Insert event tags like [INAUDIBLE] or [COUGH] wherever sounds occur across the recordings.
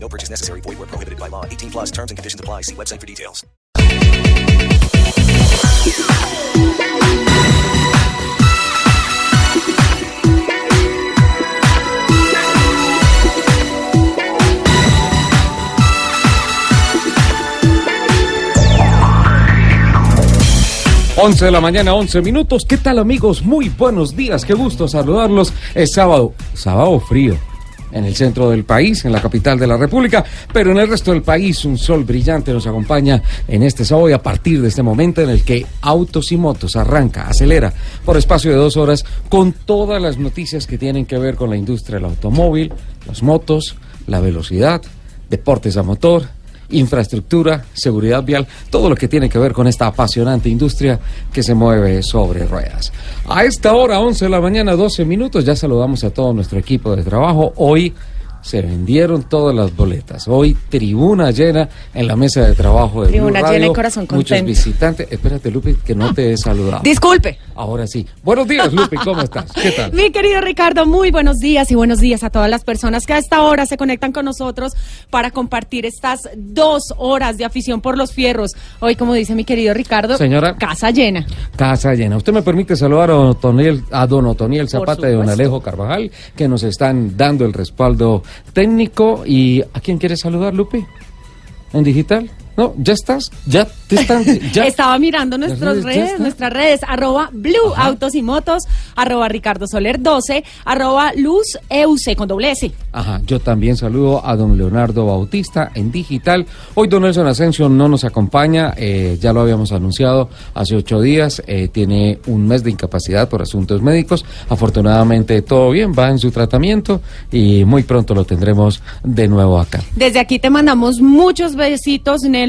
No purchase necessary. Void where prohibited by law. 18 plus terms and conditions apply. See website for details. Once de la mañana, 11 minutos. ¿Qué tal amigos? Muy buenos días, qué gusto saludarlos. Es sábado, sábado frío en el centro del país, en la capital de la República, pero en el resto del país un sol brillante nos acompaña en este sábado y a partir de este momento en el que Autos y Motos arranca, acelera por espacio de dos horas con todas las noticias que tienen que ver con la industria del automóvil, las motos, la velocidad, deportes a motor, infraestructura, seguridad vial, todo lo que tiene que ver con esta apasionante industria que se mueve sobre ruedas. A esta hora, 11 de la mañana, 12 minutos, ya saludamos a todo nuestro equipo de trabajo. Hoy se vendieron todas las boletas. Hoy tribuna llena en la mesa de trabajo de Tribuna Blue llena y Radio. corazón Muchos contento. visitantes. Espérate, Lupi, que no te he saludado. Disculpe. Ahora sí. Buenos días, Lupi, ¿cómo estás? ¿Qué tal? Mi querido Ricardo, muy buenos días y buenos días a todas las personas que a esta hora se conectan con nosotros para compartir estas dos horas de afición por los fierros. Hoy, como dice mi querido Ricardo, Señora. casa llena. Casa llena. Usted me permite saludar a don Otoniel, a don Otoniel Zapata y don. Alejo Carvajal, que nos están dando el respaldo técnico. ¿Y a quién quieres saludar, Lupe? ¿En digital? No, ya estás, ya te están, ya. [LAUGHS] Estaba mirando nuestras redes, nuestras redes, arroba Blue Autos y Motos, arroba Ricardo Soler 12, arroba Luz Euse con doble S. Ajá, yo también saludo a don Leonardo Bautista en digital. Hoy don Nelson Asensio no nos acompaña, eh, ya lo habíamos anunciado hace ocho días, eh, tiene un mes de incapacidad por asuntos médicos. Afortunadamente todo bien, va en su tratamiento y muy pronto lo tendremos de nuevo acá. Desde aquí te mandamos muchos besitos, Nelson.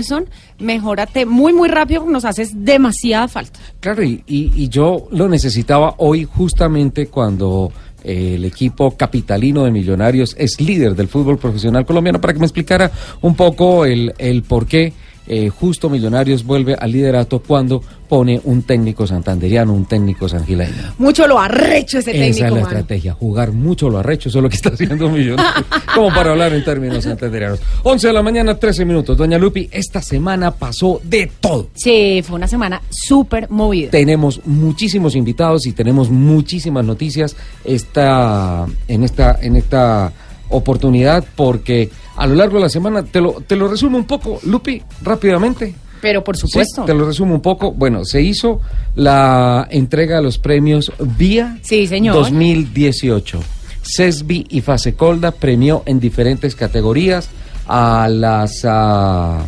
Mejórate muy, muy rápido nos haces demasiada falta. Claro, y, y- y yo lo necesitaba hoy justamente cuando eh, el equipo capitalino de Millonarios es líder del fútbol profesional colombiano para que me explicara un poco el, el por qué eh, justo Millonarios vuelve al liderato cuando pone un técnico santanderiano, un técnico sangileño. Mucho lo arrecho ese Esa técnico, es la mano. estrategia, jugar mucho lo arrecho, eso es lo que está haciendo [LAUGHS] Millonarios, como para hablar en términos santanderianos. 11 de la mañana, 13 minutos. Doña Lupi, esta semana pasó de todo. Sí, fue una semana súper movida. Tenemos muchísimos invitados y tenemos muchísimas noticias esta, en, esta, en esta oportunidad porque a lo largo de la semana, te lo, te lo resumo un poco, Lupi, rápidamente. Pero por Sí, supuesto. te lo resumo un poco. Bueno, se hizo la entrega de los premios VIA Sí, señor. 2018. CESBI y Fasecolda premió en diferentes categorías a las a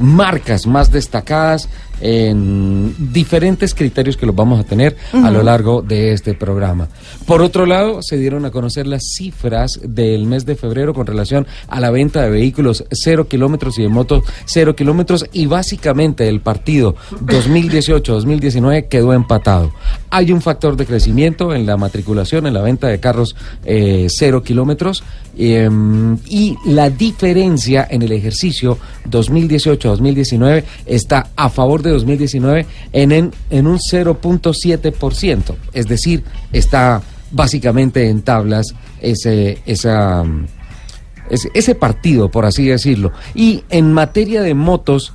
marcas más destacadas en diferentes criterios que los vamos a tener a lo largo de este programa. Por otro lado, se dieron a conocer las cifras del mes de febrero con relación a la venta de vehículos cero kilómetros y de motos cero kilómetros y básicamente el partido 2018-2019 quedó empatado. Hay un factor de crecimiento en la matriculación, en la venta de carros eh, cero kilómetros em, y la diferencia en el ejercicio 2018-2019 está a favor de 2019 en, en, un 0.7%. Es decir, está básicamente en tablas ese, esa, ese, ese partido, por así decirlo. Y en materia de motos,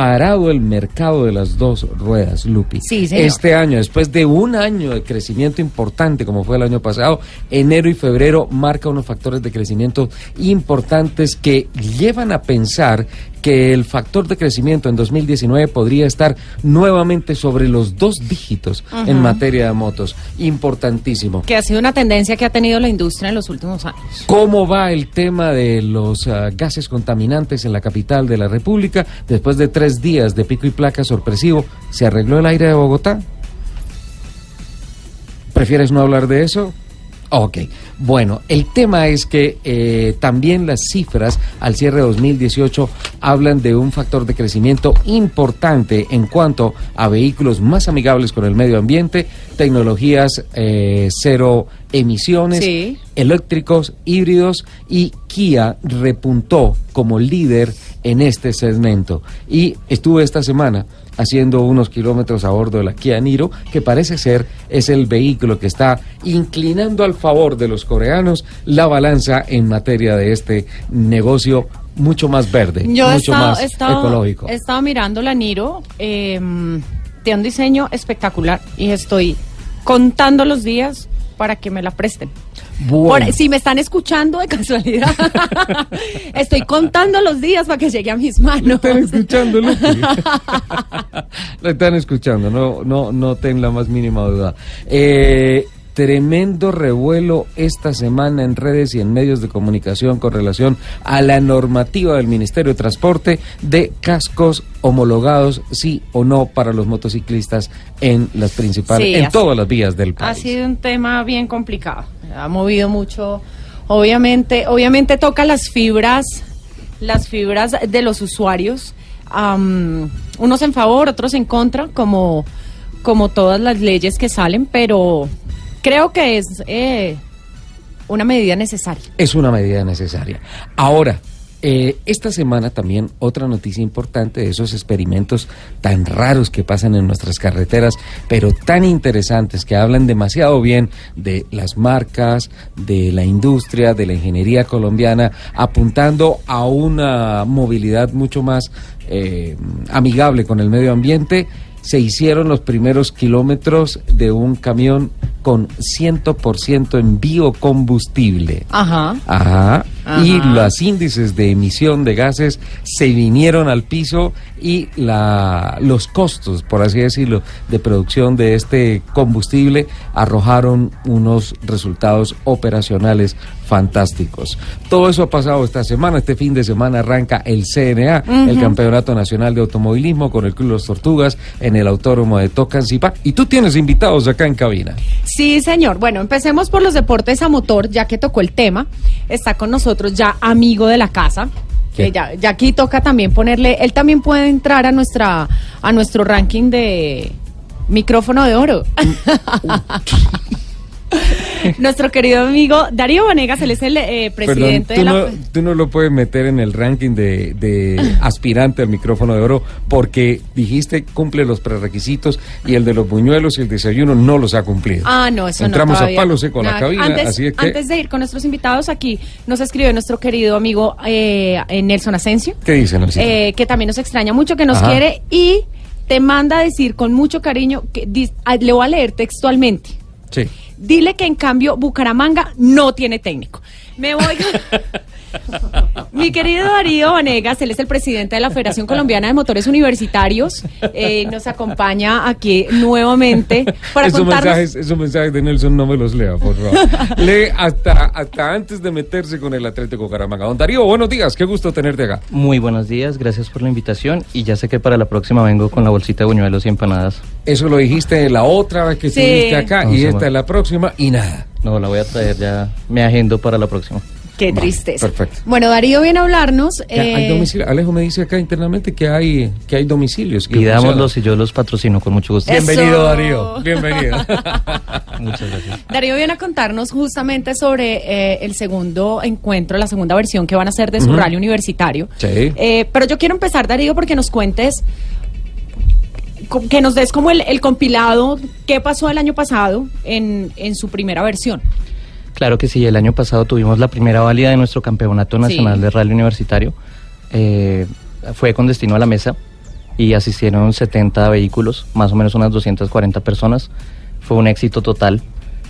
disparado el mercado de las dos ruedas, Lupi. Sí, señor. Este año, después de un año de crecimiento importante como fue el año pasado, enero y febrero marca unos factores de crecimiento importantes que llevan a pensar que el factor de crecimiento en 2019 podría estar nuevamente sobre los dos dígitos en materia de motos. Importantísimo. Que ha sido una tendencia que ha tenido la industria en los últimos años. ¿Cómo va el tema de los ah, gases contaminantes en la capital de la República? Después de tres días de pico y placa sorpresivo, ¿se arregló el aire de Bogotá? ¿Prefieres no hablar de eso? Ok, bueno, el tema es que eh, también las cifras al cierre de 2018 hablan de un factor de crecimiento importante en cuanto a vehículos más amigables con el medio ambiente, tecnologías eh, cero emisiones, Sí. eléctricos, híbridos y Kia repuntó como líder en este segmento. Y estuve esta semana haciendo unos kilómetros a bordo de la Kia Niro, que parece ser es el vehículo que está inclinando al favor de los coreanos la balanza en materia de este negocio mucho más verde, Yo he mucho estado, más he estado- ecológico. he estado mirando la Niro, eh, de un diseño espectacular y estoy contando los días para que me la presten. Bueno. Por- si me están escuchando de casualidad, [LAUGHS] estoy contando los días para que llegue a mis manos. están escuchando, Lupi. Lo [LAUGHS] están escuchando, no, no, no ten la más mínima duda. Eh, tremendo revuelo esta semana en redes y en medios de comunicación con relación a la normativa del Ministerio de Transporte de cascos homologados, sí o no, para los motociclistas en las principales, Sí, en ha- todas las vías del Ha país. sido un tema bien complicado. Ha movido mucho. Obviamente, obviamente toca las fibras, las fibras de los usuarios. unos en favor, otros en contra, como, como todas las leyes que salen, pero creo que es eh, una medida necesaria. Es una medida necesaria. Ahora, eh, esta semana también otra noticia importante de esos experimentos tan raros que pasan en nuestras carreteras, pero tan interesantes que hablan demasiado bien de las marcas, de la industria, de la ingeniería colombiana, apuntando a una movilidad mucho más eh, amigable con el medio ambiente. Se hicieron los primeros kilómetros de un camión con 100% en biocombustible. Ajá. Ajá. Ajá. Y los índices de emisión de gases se vinieron al piso y la, los costos, por así decirlo, de producción de este combustible arrojaron unos resultados operacionales fantásticos. Todo eso ha pasado esta semana. Este fin de semana arranca el CNA, el Campeonato Nacional de Automovilismo, con el Club Los Tortugas en el Autódromo de Tocancipá. Y tú tienes invitados acá en cabina. Sí, señor. Bueno, empecemos por los deportes a motor, ya que tocó el tema. Está con nosotros ya amigo de la casa. Que ya, ya aquí toca también ponerle, él también puede entrar a nuestra, a nuestro ranking de micrófono de oro. [LAUGHS] [LAUGHS] Nuestro querido amigo Darío Vanegas, él es el eh, presidente Perdón, de tú, la... no, tú no lo puedes meter en el ranking de, de [LAUGHS] aspirante al micrófono de oro porque dijiste cumple los prerequisitos y el de los buñuelos y el desayuno no los ha cumplido. Ah, no, eso Entramos no. a todavía palo seco a la cabina, antes, así es que... antes de ir con nuestros invitados, aquí nos escribe nuestro querido amigo eh, Nelson Asensio. ¿Qué dicen? Nelson? eh, que también nos extraña mucho, que nos Ajá. quiere y te manda a decir con mucho cariño, que ah, le voy a leer textualmente. Sí. Dile que en cambio Bucaramanga no tiene técnico. Me voy. [LAUGHS] Mi querido Darío Vanegas, él es el presidente de la Federación Colombiana de Motores Universitarios. eh, nos acompaña aquí nuevamente para esos, contarnos. mensajes, esos mensajes de Nelson no me los lea, por favor. Lee hasta, hasta antes de meterse con el Atlético Caramanga. Don Darío, buenos días, qué gusto tenerte acá. Muy buenos días, gracias por la invitación y ya sé que para la próxima vengo con la bolsita de buñuelos y empanadas. Eso lo dijiste la otra vez que Sí. estuviste acá No, y esta es la próxima y nada. No, la voy a traer ya, me agendo para la próxima. Qué Vale, tristeza. perfecto. Bueno, Darío viene a hablarnos. Hay eh, domicilio. Alejo me dice acá internamente que hay que hay domicilios. que Pidámoslos y yo los patrocino con mucho gusto. Eso. Bienvenido Darío, bienvenido. [LAUGHS] Muchas gracias. Darío viene a contarnos justamente sobre eh, el segundo encuentro, la segunda versión que van a hacer de su Ujú. rally universitario. Sí. Eh, pero yo quiero empezar, Darío, porque nos cuentes, que nos des como el, el compilado, qué pasó el año pasado en, en su primera versión. Claro que sí, el año pasado tuvimos la primera válida de nuestro campeonato nacional Sí. de rally universitario. Eh, fue con destino a la mesa y asistieron 70 vehículos, más o menos unas 240 personas. Fue un éxito total.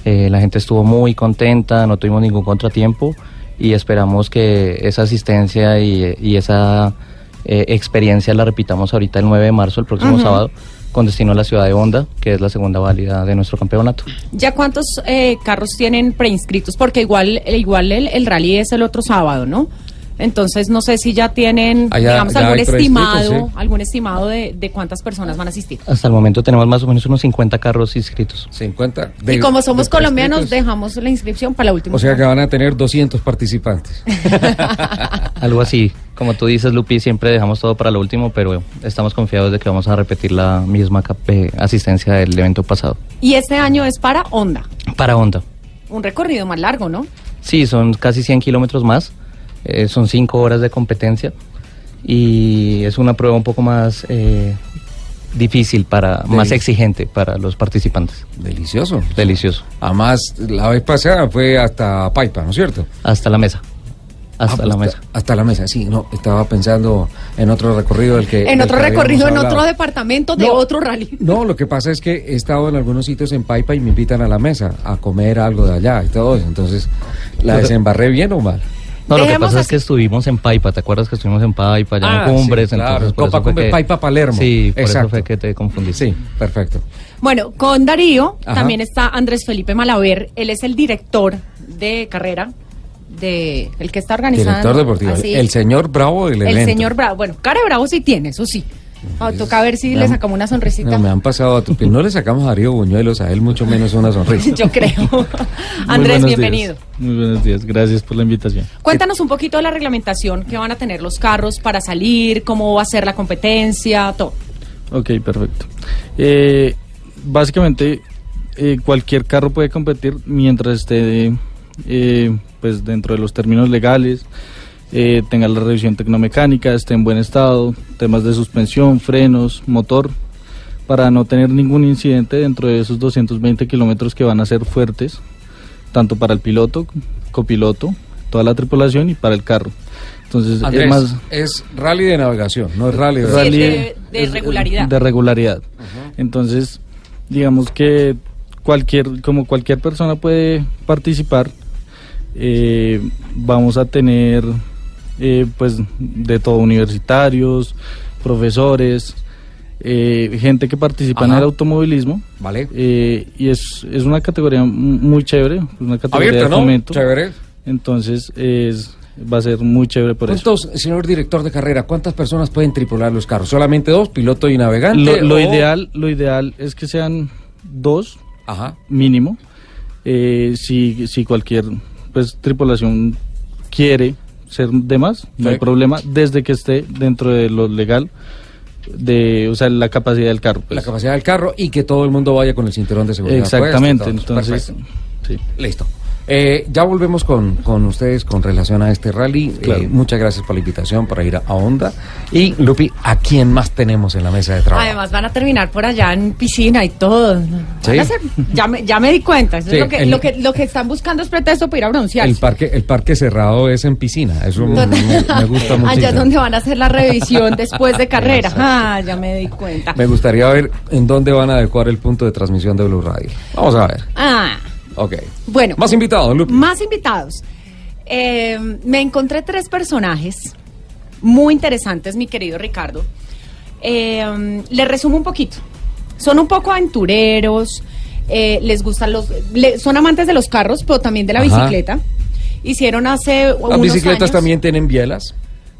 Eh, la gente estuvo muy contenta, no tuvimos ningún contratiempo y esperamos que esa asistencia y, y esa eh, experiencia la repitamos ahorita el 9 de marzo, el próximo sábado, con destino a la ciudad de Honda, que es la segunda válida de nuestro campeonato. ¿Ya cuántos eh, carros tienen preinscritos? Porque igual, igual el, el rally es el otro sábado, ¿no? Entonces no sé si ya tienen, Ah, digamos, ya algún estimado, sí. algún estimado de, de cuántas personas van a asistir. Hasta el momento tenemos más o menos unos 50 carros inscritos. 50. y como somos de colombianos, dejamos la inscripción para la última. O sea que van a tener 200 participantes. [LAUGHS] [LAUGHS] Algo así. Como tú dices, Lupi, siempre dejamos todo para lo último, pero estamos confiados de que vamos a repetir la misma eh, asistencia del evento pasado. Y este año es para Honda, Para Honda. un recorrido más largo, ¿no? Sí, son casi 100 kilómetros más. Eh, son 5 horas de competencia. Y es una prueba un poco más eh, difícil, para más exigente para los participantes. Delicioso. Delicioso. Además, la vez pasada fue hasta Paipa, ¿no es cierto? Hasta la mesa. Hasta Ah, la pues, mesa. Hasta la mesa, sí. No, estaba pensando en otro recorrido del que. En del otro que recorrido, en otro departamento de No. otro rally. No, lo que pasa es que he estado en algunos sitios en Paipa y me invitan a la mesa a comer algo de allá y todo eso. Entonces, ¿la desembarré bien o mal? No, lo que pasa es que estuvimos en Paipa, ¿te acuerdas que estuvimos en Paipa, allá Ah, en Cumbres? sí, claro, entonces por Copa eso fue que- Paipa, Palermo. Sí, por Exacto. eso fue que te confundiste. Sí, perfecto. Bueno, con Darío Ajá. también está Andrés Felipe Malaver. Él es el director de carrera de el que está organizando. Director deportivo. así, El señor Bravo del el evento. señor Bravo. Bueno, cara de Bravo sí tiene, eso sí. Ah, toca ver si le sacamos una sonrisita. No, me han pasado a tu pie. No le sacamos a Darío Buñuelos, a él mucho menos una sonrisa. [LAUGHS] Yo creo. [LAUGHS] Andrés, bienvenido. días. Muy buenos días, gracias por la invitación. Cuéntanos un poquito de la reglamentación que van a tener los carros para salir, cómo va a ser la competencia, todo. Ok, perfecto. Eh, básicamente, eh, cualquier carro puede competir mientras esté eh, pues dentro de los términos legales, eh, tenga la revisión tecnomecánica, esté en buen estado, temas de suspensión, frenos, motor, para no tener ningún incidente dentro de esos 220 kilómetros que van a ser fuertes, tanto para el piloto, copiloto, toda la tripulación y para el carro. Entonces, Andrés, es más... es rally de navegación, no es rally de... Sí, Rally de- de es- regularidad. De regularidad. Entonces, digamos que cualquier, como cualquier persona puede participar, eh, vamos a tener eh, pues de todo, universitarios, profesores, eh, gente que participa en el automovilismo. Vale. eh, y es, es una categoría muy chévere, una categoría Abierta, de ¿no? fomento. Chévere. Entonces, es, va a ser muy chévere por eso. ¿Cuántos, señor director de carrera, cuántas personas pueden tripular los carros? ¿Solamente dos, piloto y navegante? Lo, lo o- ideal, lo ideal es que sean dos Ajá. mínimo. Eh, si, si cualquier pues tripulación quiere ser de más, no Sí. hay problema, desde que esté dentro de lo legal, de, o sea, la capacidad del carro. pues. La capacidad del carro y que todo el mundo vaya con el cinturón de seguridad. Exactamente, puesto todo eso. entonces, Perfecto. sí. Listo. Eh, ya volvemos con, con ustedes con relación a este rally. Claro. Eh, muchas gracias por la invitación para ir a, a Honda. Y Lupi, ¿a quién más tenemos en la mesa de trabajo? Además van a terminar por allá en piscina y todo. Sí. ser- ya, me, ya me di cuenta. Eso Sí, es lo, que, el- lo, que, lo que están buscando es pretexto para ir a el broncearse. parque, el parque cerrado es en piscina. Eso me, me gusta mucho. [LAUGHS] Allá es donde van a hacer la revisión después de carrera. [LAUGHS] Ah, ya me di cuenta. Me gustaría ver en dónde van a adecuar el punto de transmisión de Blue Radio. Vamos a ver. Ah, Ok. bueno. Más invitados, Lupi. Más invitados. Eh, me encontré tres personajes muy interesantes, mi querido Ricardo. Eh, les resumo un poquito. Son un poco aventureros, eh, les gustan los, le- son amantes de los carros, pero también de la Ajá. bicicleta. Hicieron hace Las unos bicicletas años- también tienen bielas. Son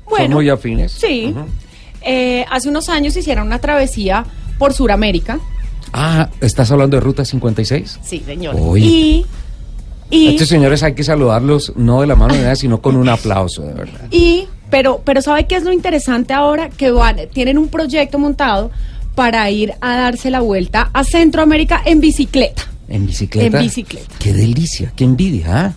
Bueno, muy afines. Sí. Eh, hace unos años hicieron una travesía por Sudamérica. Ah, ¿estás hablando de Ruta 56? Sí, señor. Uy. Y, y, Estos señores hay que saludarlos no de la mano ni nada, sino con un aplauso, de verdad. y, pero, pero ¿sabe qué es lo interesante ahora? Que van, tienen un proyecto montado para ir a darse la vuelta a Centroamérica en bicicleta. En bicicleta. En bicicleta. Qué delicia, qué envidia, ¿ah?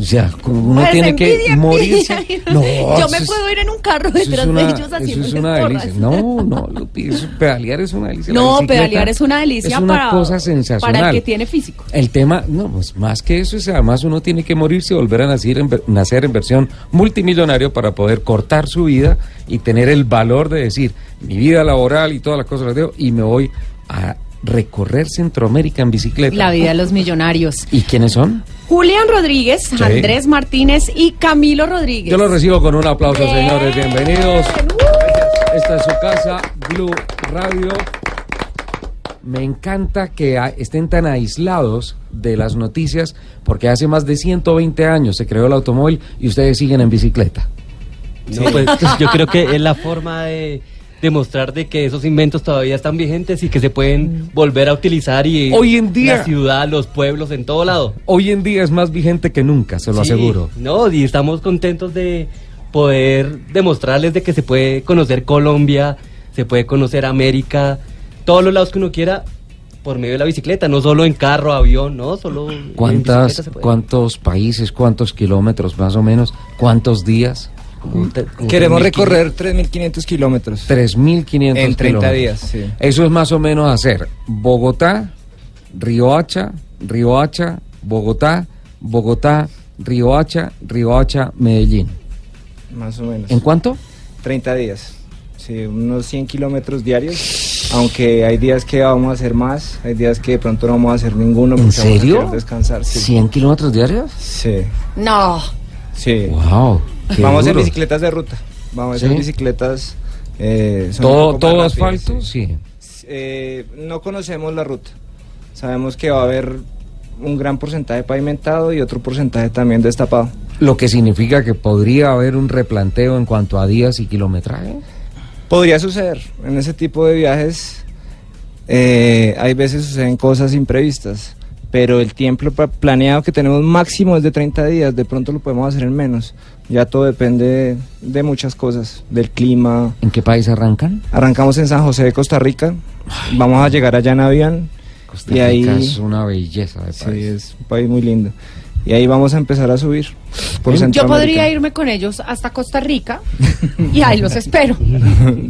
O sea, uno Pues, tiene que morirse. [LAUGHS] No, Yo me puedo ir en un carro detrás de ellos haciendo Eso es una delicia. No, no, Lupi, eso- pedalear es una delicia. No, pedalear es una delicia es una para, cosa sensacional. para el que tiene físico. El tema, no, pues más que eso, es además uno tiene que morirse y volver a nacer en, nacer en versión multimillonario para poder cortar su vida y tener el valor de decir, mi vida laboral y todas las cosas las dejo y me voy a recorrer Centroamérica en bicicleta. La vida de los millonarios. ¿Y quiénes son? Julián Rodríguez, Sí. Andrés Martínez y Camilo Rodríguez. Yo los recibo con un aplauso, Bien. señores. Bienvenidos. ¡Uh! Esta es su casa, Blue Radio. Me encanta que estén tan aislados de las noticias porque hace más de 120 años se creó el automóvil y ustedes siguen en bicicleta. No, pues, [LAUGHS] yo creo que es la forma de demostrar de que esos inventos todavía están vigentes y que se pueden volver a utilizar y Hoy en día- la ciudad, los pueblos, en todo lado. Hoy en día es más vigente que nunca, se lo Sí, aseguro. No, y estamos contentos de poder demostrarles de que se puede conocer Colombia, se puede conocer América, todos los lados que uno quiera por medio de la bicicleta, no solo en carro, avión, no, solo en ¿Cuántas, bicicleta se puede. ¿Cuántos países, cuántos kilómetros más o menos, cuántos días? Queremos 3.500. recorrer 3.500 kilómetros. 3.500 En 30 kilómetros. días, sí. Eso es más o menos hacer Bogotá, Riohacha, Riohacha, Bogotá, Bogotá, Riohacha, Riohacha, Medellín. Más o menos. ¿En cuánto? 30 días. Sí, unos 100 kilómetros diarios. Aunque hay días que vamos a hacer más, hay días que de pronto no vamos a hacer ninguno. ¿En porque vamos a serio? descansar. Sí. ¿100 kilómetros diarios? Sí. No. sí. ¡Wow! Qué Vamos en duro. bicicletas de ruta. Vamos en ¿Sí? bicicletas. eh, ¿Todo, todo asfalto? Sí. Eh, no conocemos la ruta. Sabemos que va a haber un gran porcentaje pavimentado y otro porcentaje también destapado. Lo que significa que podría haber un replanteo en cuanto a días y kilometraje. Podría suceder. En ese tipo de viajes eh, hay veces suceden cosas imprevistas, pero el tiempo pla- planeado que tenemos máximo es de 30 días, de pronto lo podemos hacer en menos. Ya todo depende de, muchas cosas, del clima. ¿En qué país arrancan? Arrancamos en San José de Costa Rica, vamos a llegar allá en avión. Costa y Rica ahí, es una belleza de sí, país. es un país muy lindo. Y ahí vamos a empezar a subir. Por Yo Centroamérica. podría irme con ellos hasta Costa Rica [LAUGHS] y ahí los espero.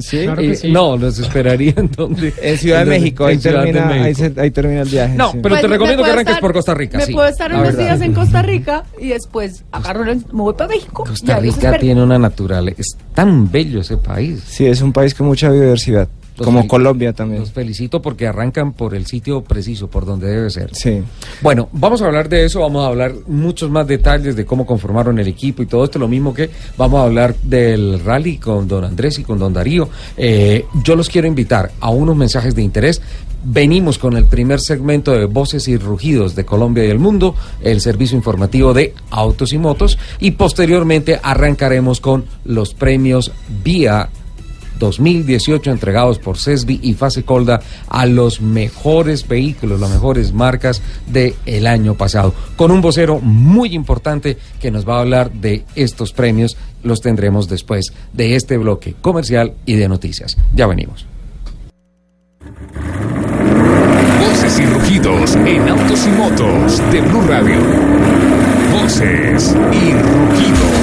¿Sí? Claro que sí. No, los esperaría en donde. [LAUGHS] En Ciudad de en México, ahí Ciudad de termina, ahí, México. se- ahí termina el viaje. No, sí. pero te Pues, recomiendo me que arranques estar- por Costa Rica. Me sí, puedo estar la unos verdad. días en Costa Rica y después agarro el, me voy para México. Costa ahí Rica tiene una naturaleza. Es tan bello ese país. Sí, es un país con mucha biodiversidad, como Colombia también. Los felicito porque arrancan por el sitio preciso, por donde debe ser. Sí. Bueno, vamos a hablar de eso, vamos a hablar muchos más detalles de cómo conformaron el equipo y todo esto, lo mismo que vamos a hablar del rally con don Andrés y con don Darío. Eh, yo los quiero invitar a unos mensajes de interés. Venimos con el primer segmento de Voces y Rugidos de Colombia y el Mundo, el servicio informativo de autos y motos, y posteriormente arrancaremos con los premios vía 2018 entregados por CESBI y Fase Colda a los mejores vehículos, las mejores marcas del año pasado. Con un vocero muy importante que nos va a hablar de estos premios, los tendremos después de este bloque comercial y de noticias. Ya venimos. Voces y rugidos en autos y motos de Blue Radio. Voces y rugidos.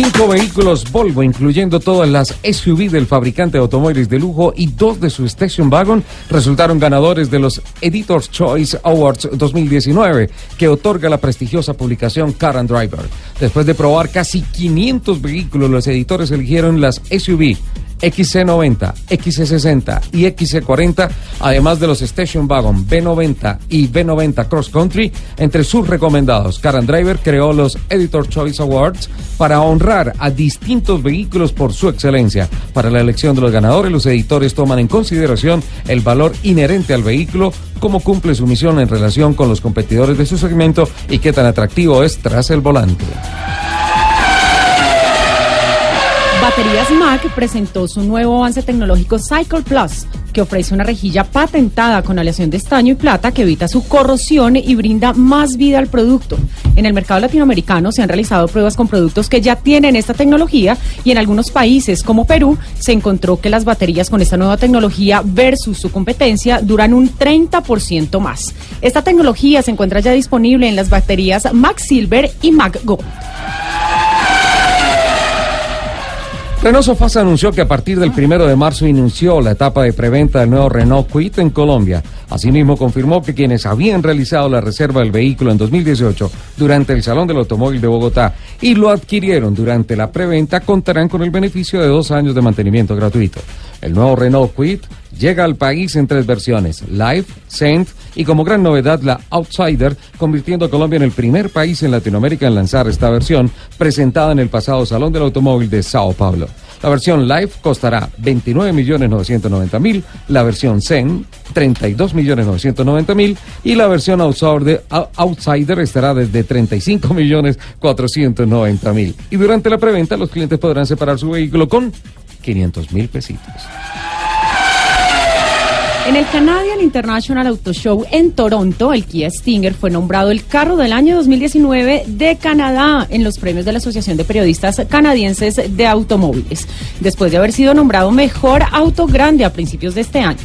Cinco vehículos Volvo, incluyendo todas las SUV del fabricante de automóviles de lujo y dos de su Station Wagon, resultaron ganadores de los Editor's Choice Awards 2019, que otorga la prestigiosa publicación Car and Driver. Después de probar casi 500 vehículos, los editores eligieron las SUV XC90, XC60 y XC40, además de los Station Wagon B90 y B90 Cross Country, entre sus recomendados. Car and Driver creó los Editor Choice Awards para honrar a distintos vehículos por su excelencia. Para la elección de los ganadores, los editores toman en consideración el valor inherente al vehículo, cómo cumple su misión en relación con los competidores de su segmento y qué tan atractivo es tras el volante. Baterías Mac presentó su nuevo avance tecnológico Cycle Plus, que ofrece una rejilla patentada con aleación de estaño y plata que evita su corrosión y brinda más vida al producto. En el mercado latinoamericano se han realizado pruebas con productos que ya tienen esta tecnología y en algunos países como Perú se encontró que las baterías con esta nueva tecnología versus su competencia duran un 30% más. Esta tecnología se encuentra ya disponible en las baterías Mac Silver y Mac Gold. Renault Sofas anunció que a partir del primero de marzo inició la etapa de preventa del nuevo Renault Kwid en Colombia. Asimismo, confirmó que quienes habían realizado la reserva del vehículo en 2018 durante el Salón del Automóvil de Bogotá y lo adquirieron durante la preventa contarán con el beneficio de dos años de mantenimiento gratuito. El nuevo Renault Kwid llega al país en tres versiones, Live, Saint y como gran novedad la Outsider, convirtiendo a Colombia en el primer país en Latinoamérica en lanzar esta versión, presentada en el pasado Salón del Automóvil de Sao Paulo. La versión Live costará 29.990.000, la versión Zen 32.990.000 y la versión Outsider estará desde 35.490.000. Y durante la preventa los clientes podrán separar su vehículo con 500.000 pesitos. En el Canadian International Auto Show en Toronto, el Kia Stinger fue nombrado el carro del año 2019 de Canadá en los premios de la Asociación de Periodistas Canadienses de Automóviles, después de haber sido nombrado mejor auto grande a principios de este año.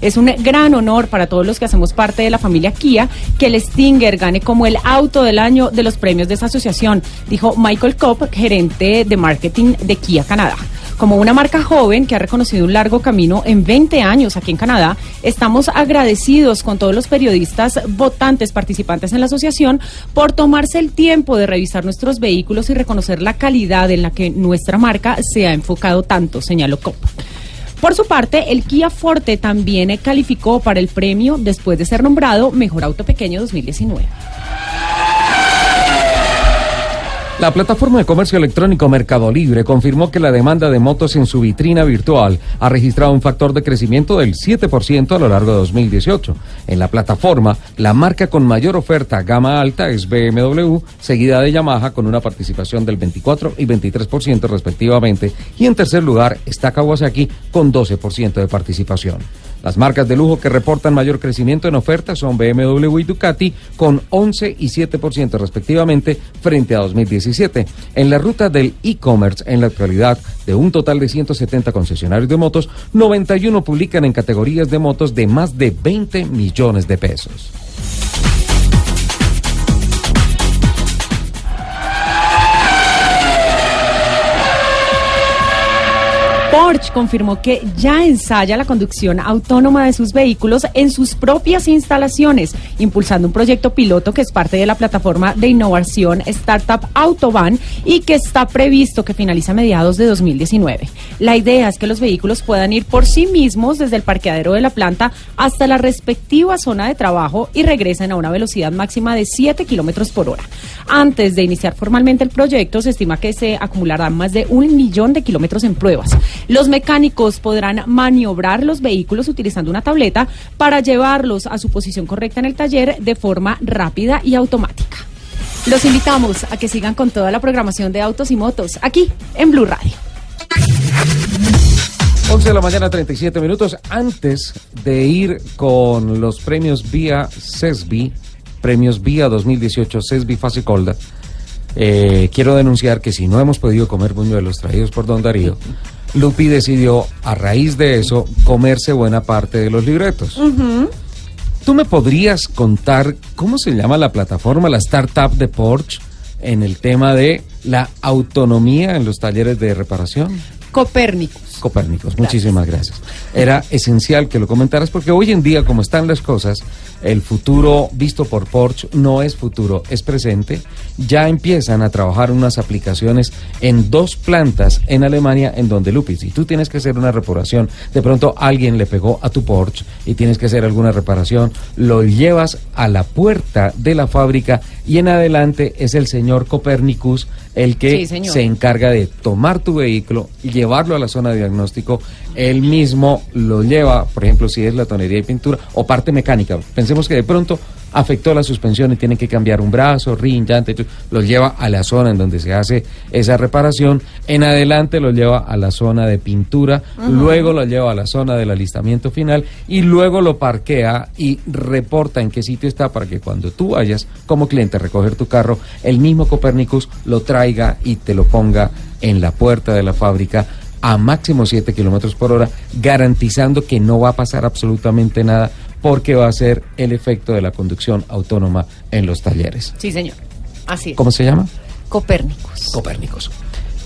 Es un gran honor para todos los que hacemos parte de la familia Kia que el Stinger gane como el auto del año de los premios de esa asociación, dijo Michael Kopp, gerente de marketing de Kia Canadá. Como una marca joven que ha reconocido un largo camino en 20 años aquí en Canadá, estamos agradecidos con todos los periodistas votantes participantes en la asociación por tomarse el tiempo de revisar nuestros vehículos y reconocer la calidad en la que nuestra marca se ha enfocado tanto, señaló Kopp. Por su parte, el Kia Forte también calificó para el premio después de ser nombrado Mejor Auto Pequeño 2019. La plataforma de comercio electrónico Mercado Libre confirmó que la demanda de motos en su vitrina virtual ha registrado un factor de crecimiento del 7% a lo largo de 2018. En la plataforma, la marca con mayor oferta gama alta es BMW, seguida de Yamaha con una participación del 24 y 23% respectivamente, y en tercer lugar está Kawasaki con 12% de participación. Las marcas de lujo que reportan mayor crecimiento en oferta son BMW y Ducati con 11 y 7% respectivamente frente a 2017. En la ruta del e-commerce en la actualidad, de un total de 170 concesionarios de motos, 91 publican en categorías de motos de más de 20 millones de pesos. Porsche confirmó que ya ensaya la conducción autónoma de sus vehículos en sus propias instalaciones, impulsando un proyecto piloto que es parte de la plataforma de innovación Startup Autobahn y que está previsto que finalice a mediados de 2019. La idea es que los vehículos puedan ir por sí mismos desde el parqueadero de la planta hasta la respectiva zona de trabajo y regresen a una velocidad máxima de 7 kilómetros por hora. Antes de iniciar formalmente el proyecto, se estima que se acumularán más de un millón de kilómetros en pruebas. Los mecánicos podrán maniobrar los vehículos utilizando una tableta para llevarlos a su posición correcta en el taller de forma rápida y automática. Los invitamos a que sigan con toda la programación de autos y motos aquí en Blue Radio. 11 de la mañana, 37 minutos. Antes de ir con los premios vía CESBI, premios vía 2018 CESBI Fase Colda, eh, quiero denunciar que si no hemos podido comer buñuelos traídos por Don Darío, Lupi decidió, a raíz de eso, comerse buena parte de los libretos. ¿Tú me podrías contar cómo se llama la plataforma, la startup de Porsche, en el tema de la autonomía en los talleres de reparación? Copérnicos. Copérnicos, muchísimas gracias. Era esencial que lo comentaras porque hoy en día, como están las cosas, el futuro visto por Porsche no es futuro, es presente. Ya empiezan a trabajar unas aplicaciones en dos plantas en Alemania en donde, Lupi, si tú tienes que hacer una reparación, de pronto alguien le pegó a tu Porsche y tienes que hacer alguna reparación, lo llevas a la puerta de la fábrica y en adelante es el señor Copernicus el que Sí, se encarga de tomar tu vehículo y llevarlo a la zona de diagnóstico. Él mismo lo lleva, por ejemplo, si es la tonería y pintura o parte mecánica. Pensemos que de pronto afectó la suspensión y tienen que cambiar un brazo, rin, llanta, y todo, lo lleva a la zona en donde se hace esa reparación. En adelante lo lleva a la zona de pintura, luego lo lleva a la zona del alistamiento final y luego lo parquea y reporta en qué sitio está para que cuando tú vayas como cliente a recoger tu carro, el mismo Copernicus lo traiga y te lo ponga en la puerta de la fábrica a máximo 7 kilómetros por hora, garantizando que no va a pasar absolutamente nada porque va a ser el efecto de la conducción autónoma en los talleres. Sí, señor. Así es. ¿Cómo se llama? Copérnicos. Copérnicos.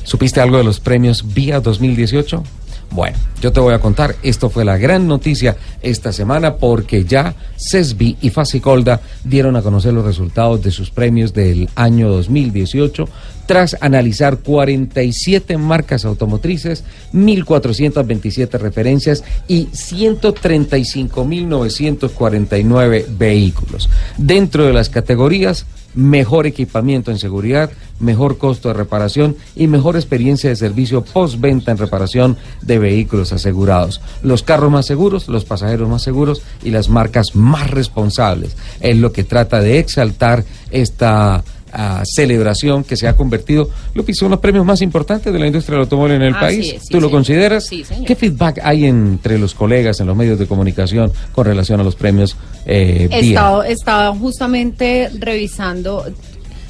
¿Supiste algo de los premios Vía 2018? Bueno, yo te voy a contar, esto fue la gran noticia esta semana porque ya CESBI y Fasicolda dieron a conocer los resultados de sus premios del año 2018. Tras analizar 47 marcas automotrices, 1.427 referencias y 135.949 vehículos. Dentro de las categorías, mejor equipamiento en seguridad, mejor costo de reparación y mejor experiencia de servicio postventa en reparación de vehículos asegurados. Los carros más seguros, los pasajeros más seguros y las marcas más responsables. Es lo que trata de exaltar esta ah, celebración que se ha convertido, Lupi, son los premios más importantes de la industria del automóvil en el país. sí, ¿Tú lo consideras? Sí, señor. ¿Qué feedback hay entre los colegas, en los medios de comunicación con relación a los premios eh, He Día? estado, he estado justamente revisando.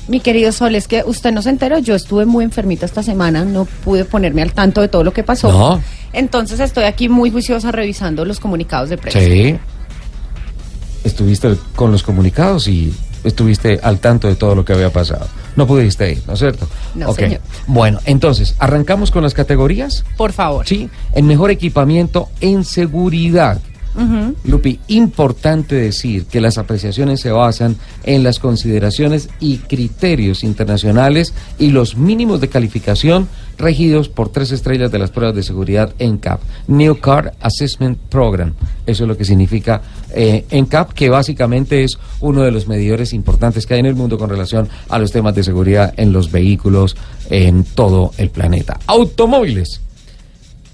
Mi querido Sol, es que usted no se enteró, yo estuve muy enfermita esta semana, no pude ponerme al tanto de todo lo que pasó. No. Entonces estoy aquí muy juiciosa revisando los comunicados de prensa. Sí. Estuviste con los comunicados y estuviste al tanto de todo lo que había pasado. No pudiste ir, ¿no es cierto? No, Ok. señor. Bueno, entonces, arrancamos con las categorías. Por favor. Sí, el mejor equipamiento en seguridad. Lupi, importante decir que las apreciaciones se basan en las consideraciones y criterios internacionales y los mínimos de calificación regidos por tres estrellas de las pruebas de seguridad NCAP, New Car Assessment Program. Eso es lo que significa eh, NCAP, que básicamente es uno de los medidores importantes que hay en el mundo con relación a los temas de seguridad en los vehículos en todo el planeta. Automóviles.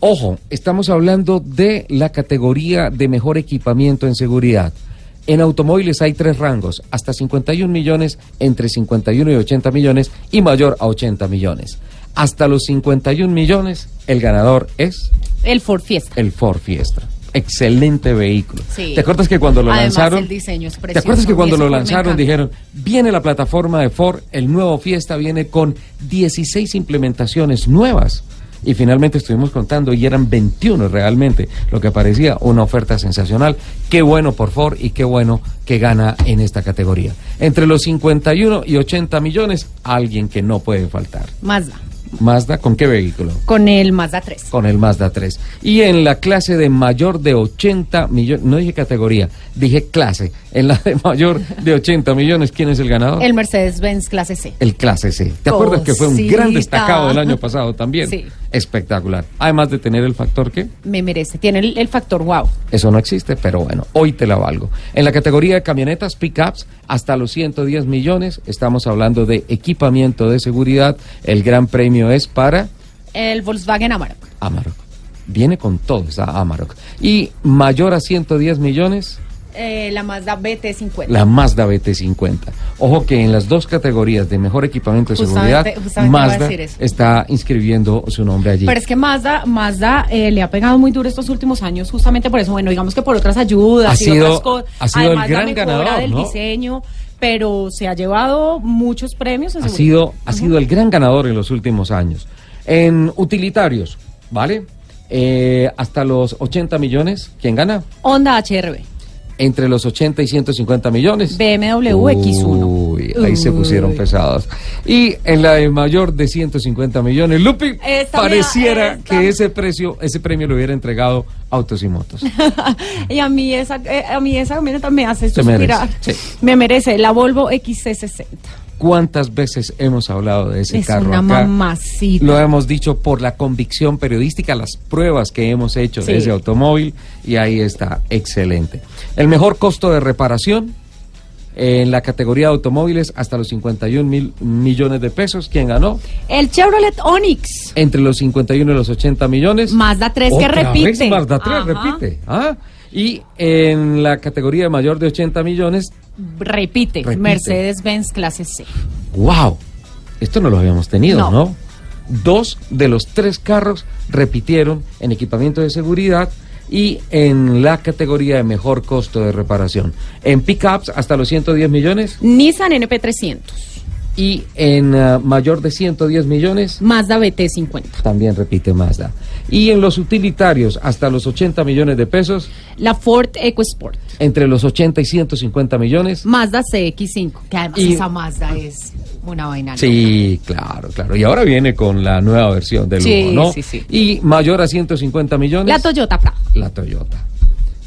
Ojo, estamos hablando de la categoría de mejor equipamiento en seguridad. En automóviles hay tres rangos, hasta 51 millones, entre 51 y 80 millones y mayor a 80 millones. Hasta los 51 millones, el ganador es El Ford Fiesta. el Ford Fiesta. Excelente vehículo. Sí. ¿Te acuerdas que cuando lo Además, lanzaron? el diseño es ¿Te acuerdas que cuando lo lanzaron dijeron, viene la plataforma de Ford, el nuevo Fiesta viene con 16 implementaciones nuevas? Y finalmente estuvimos contando y eran 21 realmente, lo que parecía una oferta sensacional. Qué bueno por Ford y qué bueno que gana en esta categoría. Entre los 51 y 80 millones, alguien que no puede faltar. Mazda. Mazda, ¿con qué vehículo? Con el Mazda 3. con el Mazda 3. Y en la clase de mayor de 80 millones, no dije categoría, dije clase. En la de mayor de 80 millones, ¿quién es el ganador? El Mercedes-Benz clase C. El clase C. ¿Te acuerdas que fue un gran destacado del año pasado también? Sí. Espectacular. Además de tener el factor que Me merece. Tiene el, el factor wow. eso no existe, pero bueno, hoy te la valgo. En la categoría de camionetas, pickups, hasta los 110 millones, estamos hablando de equipamiento de seguridad. El gran premio es para El Volkswagen Amarok. Amarok. Viene con todo esa Amarok. Y mayor a 110 millones, Eh, la Mazda BT50. la Mazda BT50. Ojo que en las dos categorías de mejor equipamiento de Justamente- seguridad, justamente Mazda está inscribiendo su nombre allí. Pero es que Mazda, Mazda eh, le ha pegado muy duro estos últimos años, justamente por eso, bueno, digamos que por otras ayudas Ha y sido- otras cosas. ha sido el Además, gran la ganador, del ¿no? diseño, pero se ha llevado muchos premios. en ha seguridad. sido, ha sido el gran ganador en los últimos años. En utilitarios, ¿vale? Eh, hasta los 80 millones, ¿quién gana? Honda HRB, Entre los 80 y 150 millones. BMW X1. Uy, ahí se pusieron pesados. Y en la de mayor de 150 millones, Lupi, Esta pareciera esta- que ese precio, ese premio lo hubiera entregado Autos y Motos. [LAUGHS] y a mí esa, eh, a mí esa camioneta me hace suspirar. merece, sí. Me merece la Volvo XC60. ¿Cuántas veces hemos hablado de ese Es carro una acá? mamacita. Lo hemos dicho por la convicción periodística, las pruebas que hemos hecho Sí. de ese automóvil y ahí está, excelente. El mejor costo de reparación en la categoría de automóviles hasta los 51 mil millones de pesos. ¿Quién ganó? El Chevrolet Onix. Entre los 51 y los 80 millones. Mazda 3 que Otra repite. vez Mazda 3 Ajá. repite. ¿ah? Y en la categoría mayor de 80 millones, Repite. Repite. Mercedes-Benz clase C. ¡wow! Esto no lo habíamos tenido, No. ¿no? Dos de los tres carros repitieron en equipamiento de seguridad y en la categoría de mejor costo de reparación. En pickups hasta los 110 millones Nissan NP300. y en ah, mayor de 110 millones Mazda BT50. también repite Mazda. Y en los utilitarios hasta los 80 millones de pesos, La Ford EcoSport. entre los 80 y 150 millones. Mazda CX5. Que además Y- esa Mazda es una vaina. Sí, claro, claro. Y ahora viene con la nueva versión del Sí, Lugo, ¿no? sí, sí. Y mayor a 150 millones. La Toyota Prado. La Toyota.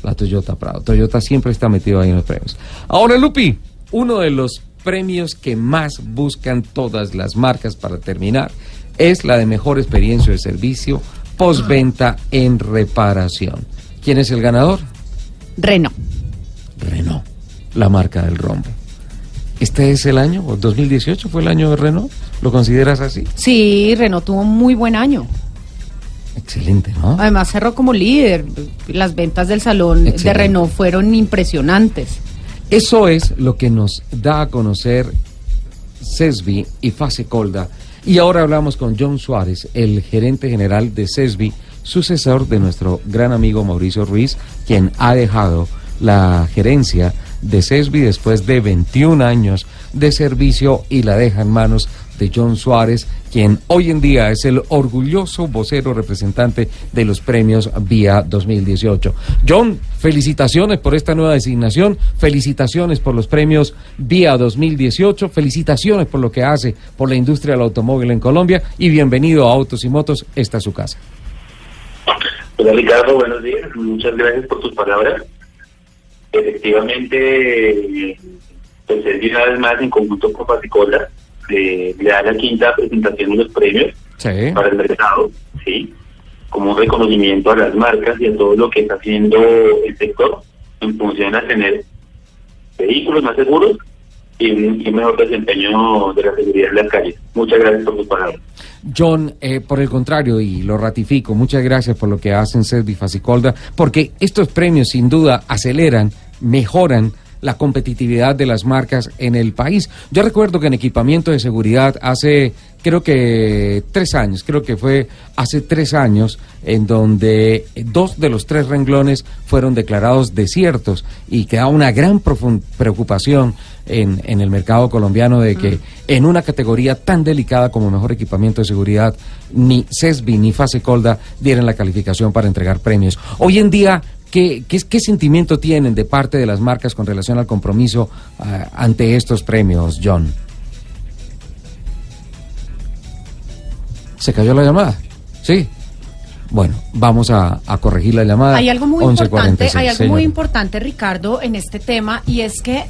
La Toyota Prado. Toyota siempre está metido ahí en los premios. Ahora, Lupi, uno de los premios que más buscan todas las marcas para terminar es la de mejor experiencia de servicio postventa en reparación. ¿Quién es el ganador? Renault. Renault, la marca del rombo. ¿Este es el año? ¿O 2018 fue el año de Renault? ¿Lo consideras así? Sí, Renault tuvo un muy buen año. Excelente, ¿no? Además cerró como líder. Las ventas del salón de. Renault fueron impresionantes. Eso es lo que nos da a conocer CESBI y Fase Colda. Y ahora hablamos con John Suárez, el gerente general de CESBI, sucesor de nuestro gran amigo Mauricio Ruiz, quien ha dejado la gerencia de CESBI después de 21 años de servicio y la deja en manos de John Suárez, quien hoy en día es el orgulloso vocero representante de los premios Vía 2018. John, felicitaciones por esta nueva designación, felicitaciones por los premios Vía 2018, felicitaciones por lo que hace por la industria del automóvil en Colombia y bienvenido a Autos y Motos, esta es su casa. Hola Ricardo, buenos días. Muchas gracias por tus palabras. Efectivamente, pues es una vez más en conjunto con Pasicola, eh, le da la quinta presentación de los premios Sí. para el mercado, ¿sí? Como un reconocimiento a las marcas y a todo lo que está haciendo el sector en función a tener vehículos más seguros y un, y mejor desempeño de la seguridad en las calles. Muchas gracias por tus palabras. John, eh, por el contrario, y lo ratifico, muchas gracias por lo que hacen Servi Facicolda, porque estos premios sin duda aceleran, mejoran la competitividad de las marcas en el país. Yo recuerdo que en equipamiento de seguridad hace, creo que tres años, creo que fue hace tres años, en donde dos de los tres renglones fueron declarados desiertos y queda una gran preocupación en, en el mercado colombiano de que en una categoría tan delicada como mejor equipamiento de seguridad, ni CESBI ni Fase Colda dieran la calificación para entregar premios. Hoy en día, ¿qué, qué, qué sentimiento tienen de parte de las marcas con relación al compromiso ah, ante estos premios, John? ¿Se cayó la llamada? Sí. Bueno, vamos a, a corregir la llamada. Hay algo muy 11:46, importante, hay algo muy importante, Ricardo, en este tema, y es que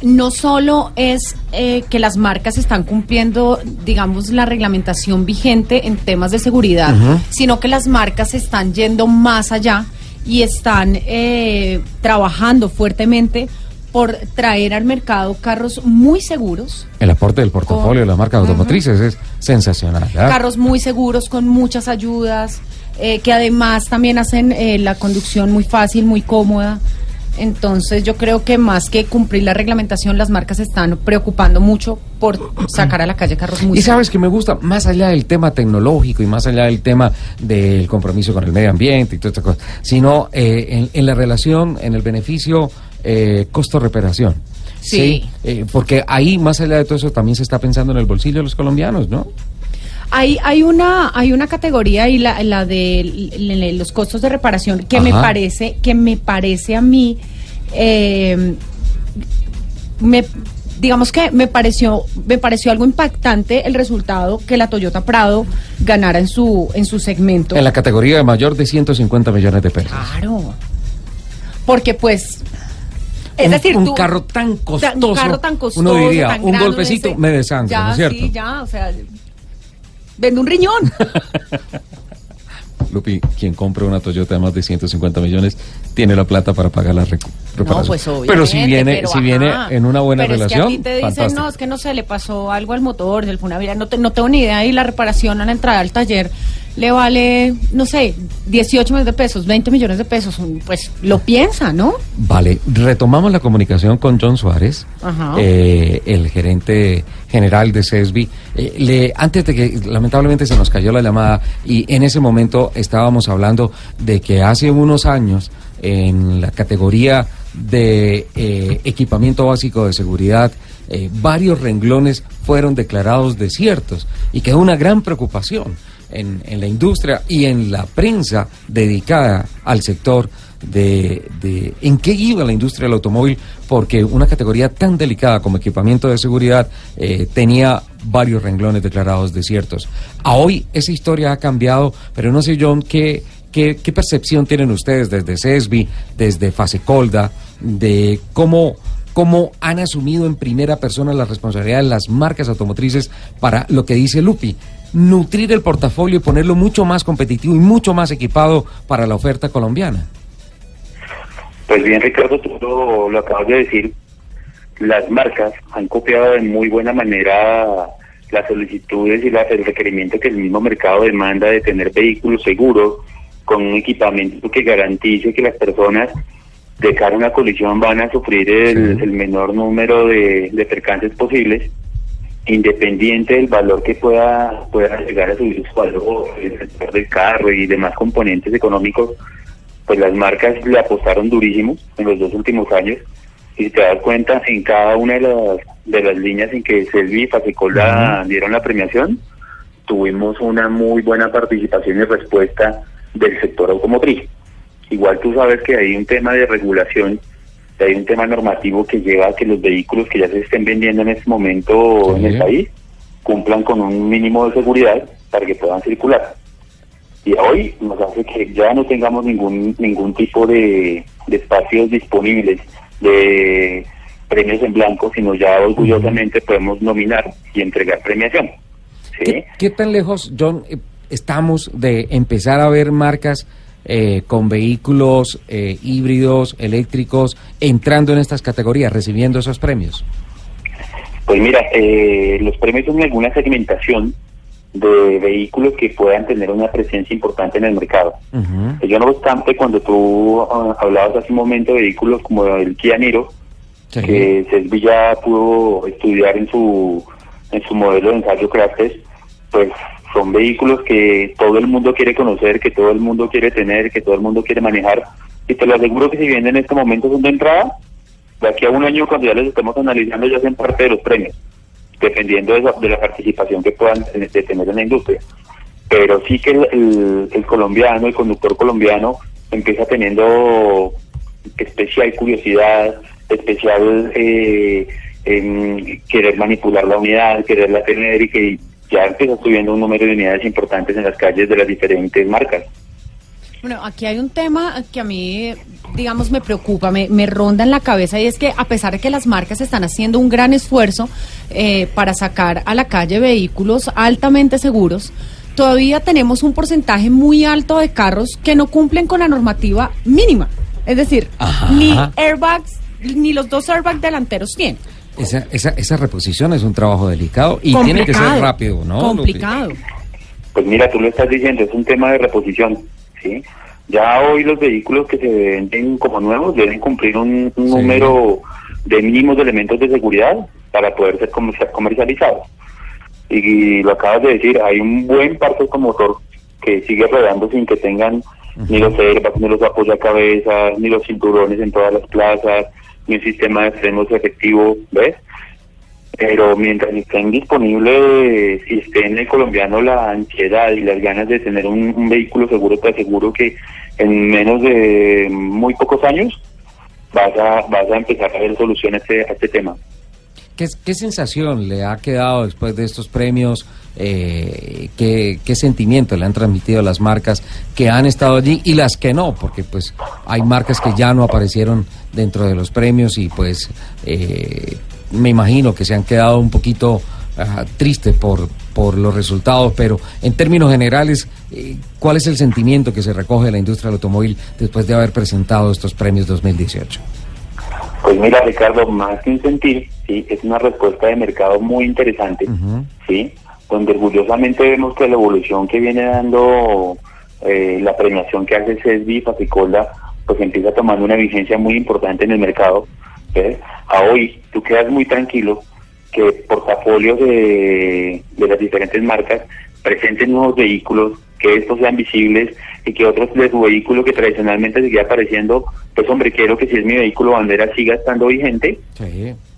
no solo es eh, que las marcas están cumpliendo, digamos, la reglamentación vigente en temas de seguridad, sino que las marcas están yendo más allá y están eh, trabajando fuertemente por traer al mercado carros muy seguros, El aporte del portafolio de las marcas Ujú. automotrices es sensacional. ¿verdad? carros muy seguros con muchas ayudas, eh, que además también hacen eh, la conducción muy fácil, muy cómoda. Entonces yo creo que más que cumplir la reglamentación, las marcas se están preocupando mucho por sacar a la calle carros muy Y sabes que me gusta, más allá del tema tecnológico y más allá del tema del compromiso con el medio ambiente y todas estas cosas, sino eh, en, en la relación, en el beneficio eh, costo-reparación. Sí. Eh, porque ahí, más allá de todo eso, también se está pensando en el bolsillo de los colombianos, ¿no? Hay, hay una hay una categoría y la, la de los costos de reparación que me parece que me parece a mí eh, me digamos que me pareció me pareció algo impactante el resultado que la Toyota Prado ganara en su en su segmento. En la categoría de mayor de 150 millones de pesos. Claro. Porque pues es Un- decir, un tú- carro tan costoso, un carro tan costoso, uno diría, tan un grande, golpecito, ese- me desangro, ya, ¿no es cierto? Sí, ya, o sea, vende un riñón. [LAUGHS] Lupi, quien compre una Toyota de más de 150 millones tiene la plata para pagar la recu- reparación. pues Pero si viene, pero si ajá. viene en una buena pero relación, Es que a ti te dicen, fantástico. no, es que no sé, le pasó algo al motor, del Funavira, no, te- no tengo ni idea, y la reparación a la entrada al taller le vale, no sé, 18 millones de pesos, 20 millones de pesos, pues lo piensa, ¿no? Vale, retomamos la comunicación con John Suárez, Ajá. eh, el gerente general de CESBI. Eh, le, antes de que lamentablemente se nos cayó la llamada y en ese momento estábamos hablando de que hace unos años en la categoría de eh, equipamiento básico de seguridad, eh, varios renglones fueron declarados desiertos y quedó una gran preocupación en, en la industria y en la prensa dedicada al sector de, de en qué iba la industria del automóvil, porque una categoría tan delicada como equipamiento de seguridad eh, tenía varios renglones declarados desiertos. A hoy esa historia ha cambiado, pero no sé, John, qué, qué, percepción tienen ustedes desde CESBI, desde Fasecolda, de cómo cómo han asumido en primera persona la responsabilidad de las marcas automotrices para lo que dice Lupi, nutrir el portafolio y ponerlo mucho más competitivo y mucho más equipado para la oferta colombiana. Pues bien, Ricardo, tú lo, lo acabas de decir. Las marcas han copiado de muy buena manera las solicitudes y el requerimiento que el mismo mercado demanda de tener vehículos seguros con un equipamiento que garantice que las personas de cara a una colisión van a sufrir el, el menor número de, de percances posibles, independiente del valor que pueda, pueda llegar a subir su valor, el sector del carro y demás componentes económicos, pues las marcas le apostaron durísimo en los dos últimos años. Y si te das cuenta en cada una de las de las líneas en que Selvi y Fasecola dieron la premiación tuvimos una muy buena participación y respuesta del sector automotriz. Igual tú sabes que hay un tema de regulación hay un tema normativo que lleva a que los vehículos que ya se estén vendiendo en este momento en el país cumplan con un mínimo de seguridad para que puedan circular y hoy nos hace que ya no tengamos ningún ningún tipo de, de espacios disponibles de premios en blanco, sino ya orgullosamente podemos nominar y entregar premiación. ¿sí? ¿Qué, qué tan lejos, John, eh, estamos de empezar a ver marcas eh, con vehículos eh, híbridos, eléctricos, entrando en estas categorías, recibiendo esos premios? Pues mira, eh, los premios son alguna segmentación de vehículos que puedan tener una presencia importante en el mercado. Yo no obstante, cuando tú ah, hablabas hace un momento de vehículos como el Kia Niro, que Selvi ya pudo estudiar en su en su modelo de ensayo Craftes, pues son vehículos que todo el mundo quiere conocer, que todo el mundo quiere tener, que todo el mundo quiere manejar. Y te lo aseguro que si bien en este momento son de entrada, de aquí a un año cuando ya les estemos analizando ya hacen parte de los premios, dependiendo de, esa- de la participación que puedan tener- en la industria. Pero sí que el, el- el colombiano, el conductor colombiano, empieza teniendo especial curiosidad, especial eh, en querer manipular la unidad, quererla tener y que ya empieza subiendo un número de unidades importantes en las calles de las diferentes marcas. Bueno, aquí hay un tema que a mí, digamos, me preocupa, me, me ronda en la cabeza y es que a pesar de que las marcas están haciendo un gran esfuerzo eh, para sacar a la calle vehículos altamente seguros, todavía tenemos un porcentaje muy alto de carros que no cumplen con la normativa mínima. Es decir, Ajá. ni airbags, ni los dos airbags delanteros tienen. Esa, esa, esa reposición es un trabajo delicado y tiene que ser rápido, ¿no? Lupi? Complicado. Pues mira, tú lo estás diciendo, es un tema de reposición, ¿sí? Ya hoy los vehículos que se venden como nuevos deben cumplir un, un número de mínimos de elementos de seguridad para poder ser comercia- comercializados. Y, lo acabas de decir, hay un buen parque automotor que sigue rodando sin que tengan ni los airbags, ni los apoyacabezas, ni los cinturones en todas las plazas, un sistema de frenos efectivo, ¿ves? pero mientras estén disponibles y esté en el colombiano la ansiedad y las ganas de tener un, vehículo seguro, te aseguro que en menos de muy pocos años vas a, vas a empezar a ver solución a este, a este tema. ¿Qué, qué sensación le ha quedado después de estos premios? Eh, ¿qué, ¿Qué sentimiento le han transmitido las marcas que han estado allí y las que no? Porque pues hay marcas que ya no aparecieron dentro de los premios y pues eh, me imagino que se han quedado un poquito ah, tristes por, por los resultados, pero en términos generales, eh, ¿cuál es el sentimiento que se recoge de la industria del automóvil después de haber presentado estos premios 2018? Pues mira, Ricardo, más que un sentir, sí, es una respuesta de mercado muy interesante, sí, donde orgullosamente vemos que la evolución que viene dando eh, la premiación que hace CESBI y Faficolda, pues empieza tomando una vigencia muy importante en el mercado. A hoy tú quedas muy tranquilo que portafolios de, de las diferentes marcas presenten nuevos vehículos, que estos sean visibles y que otros de su vehículo que tradicionalmente seguía apareciendo, pues hombre, quiero que si es mi vehículo bandera siga estando vigente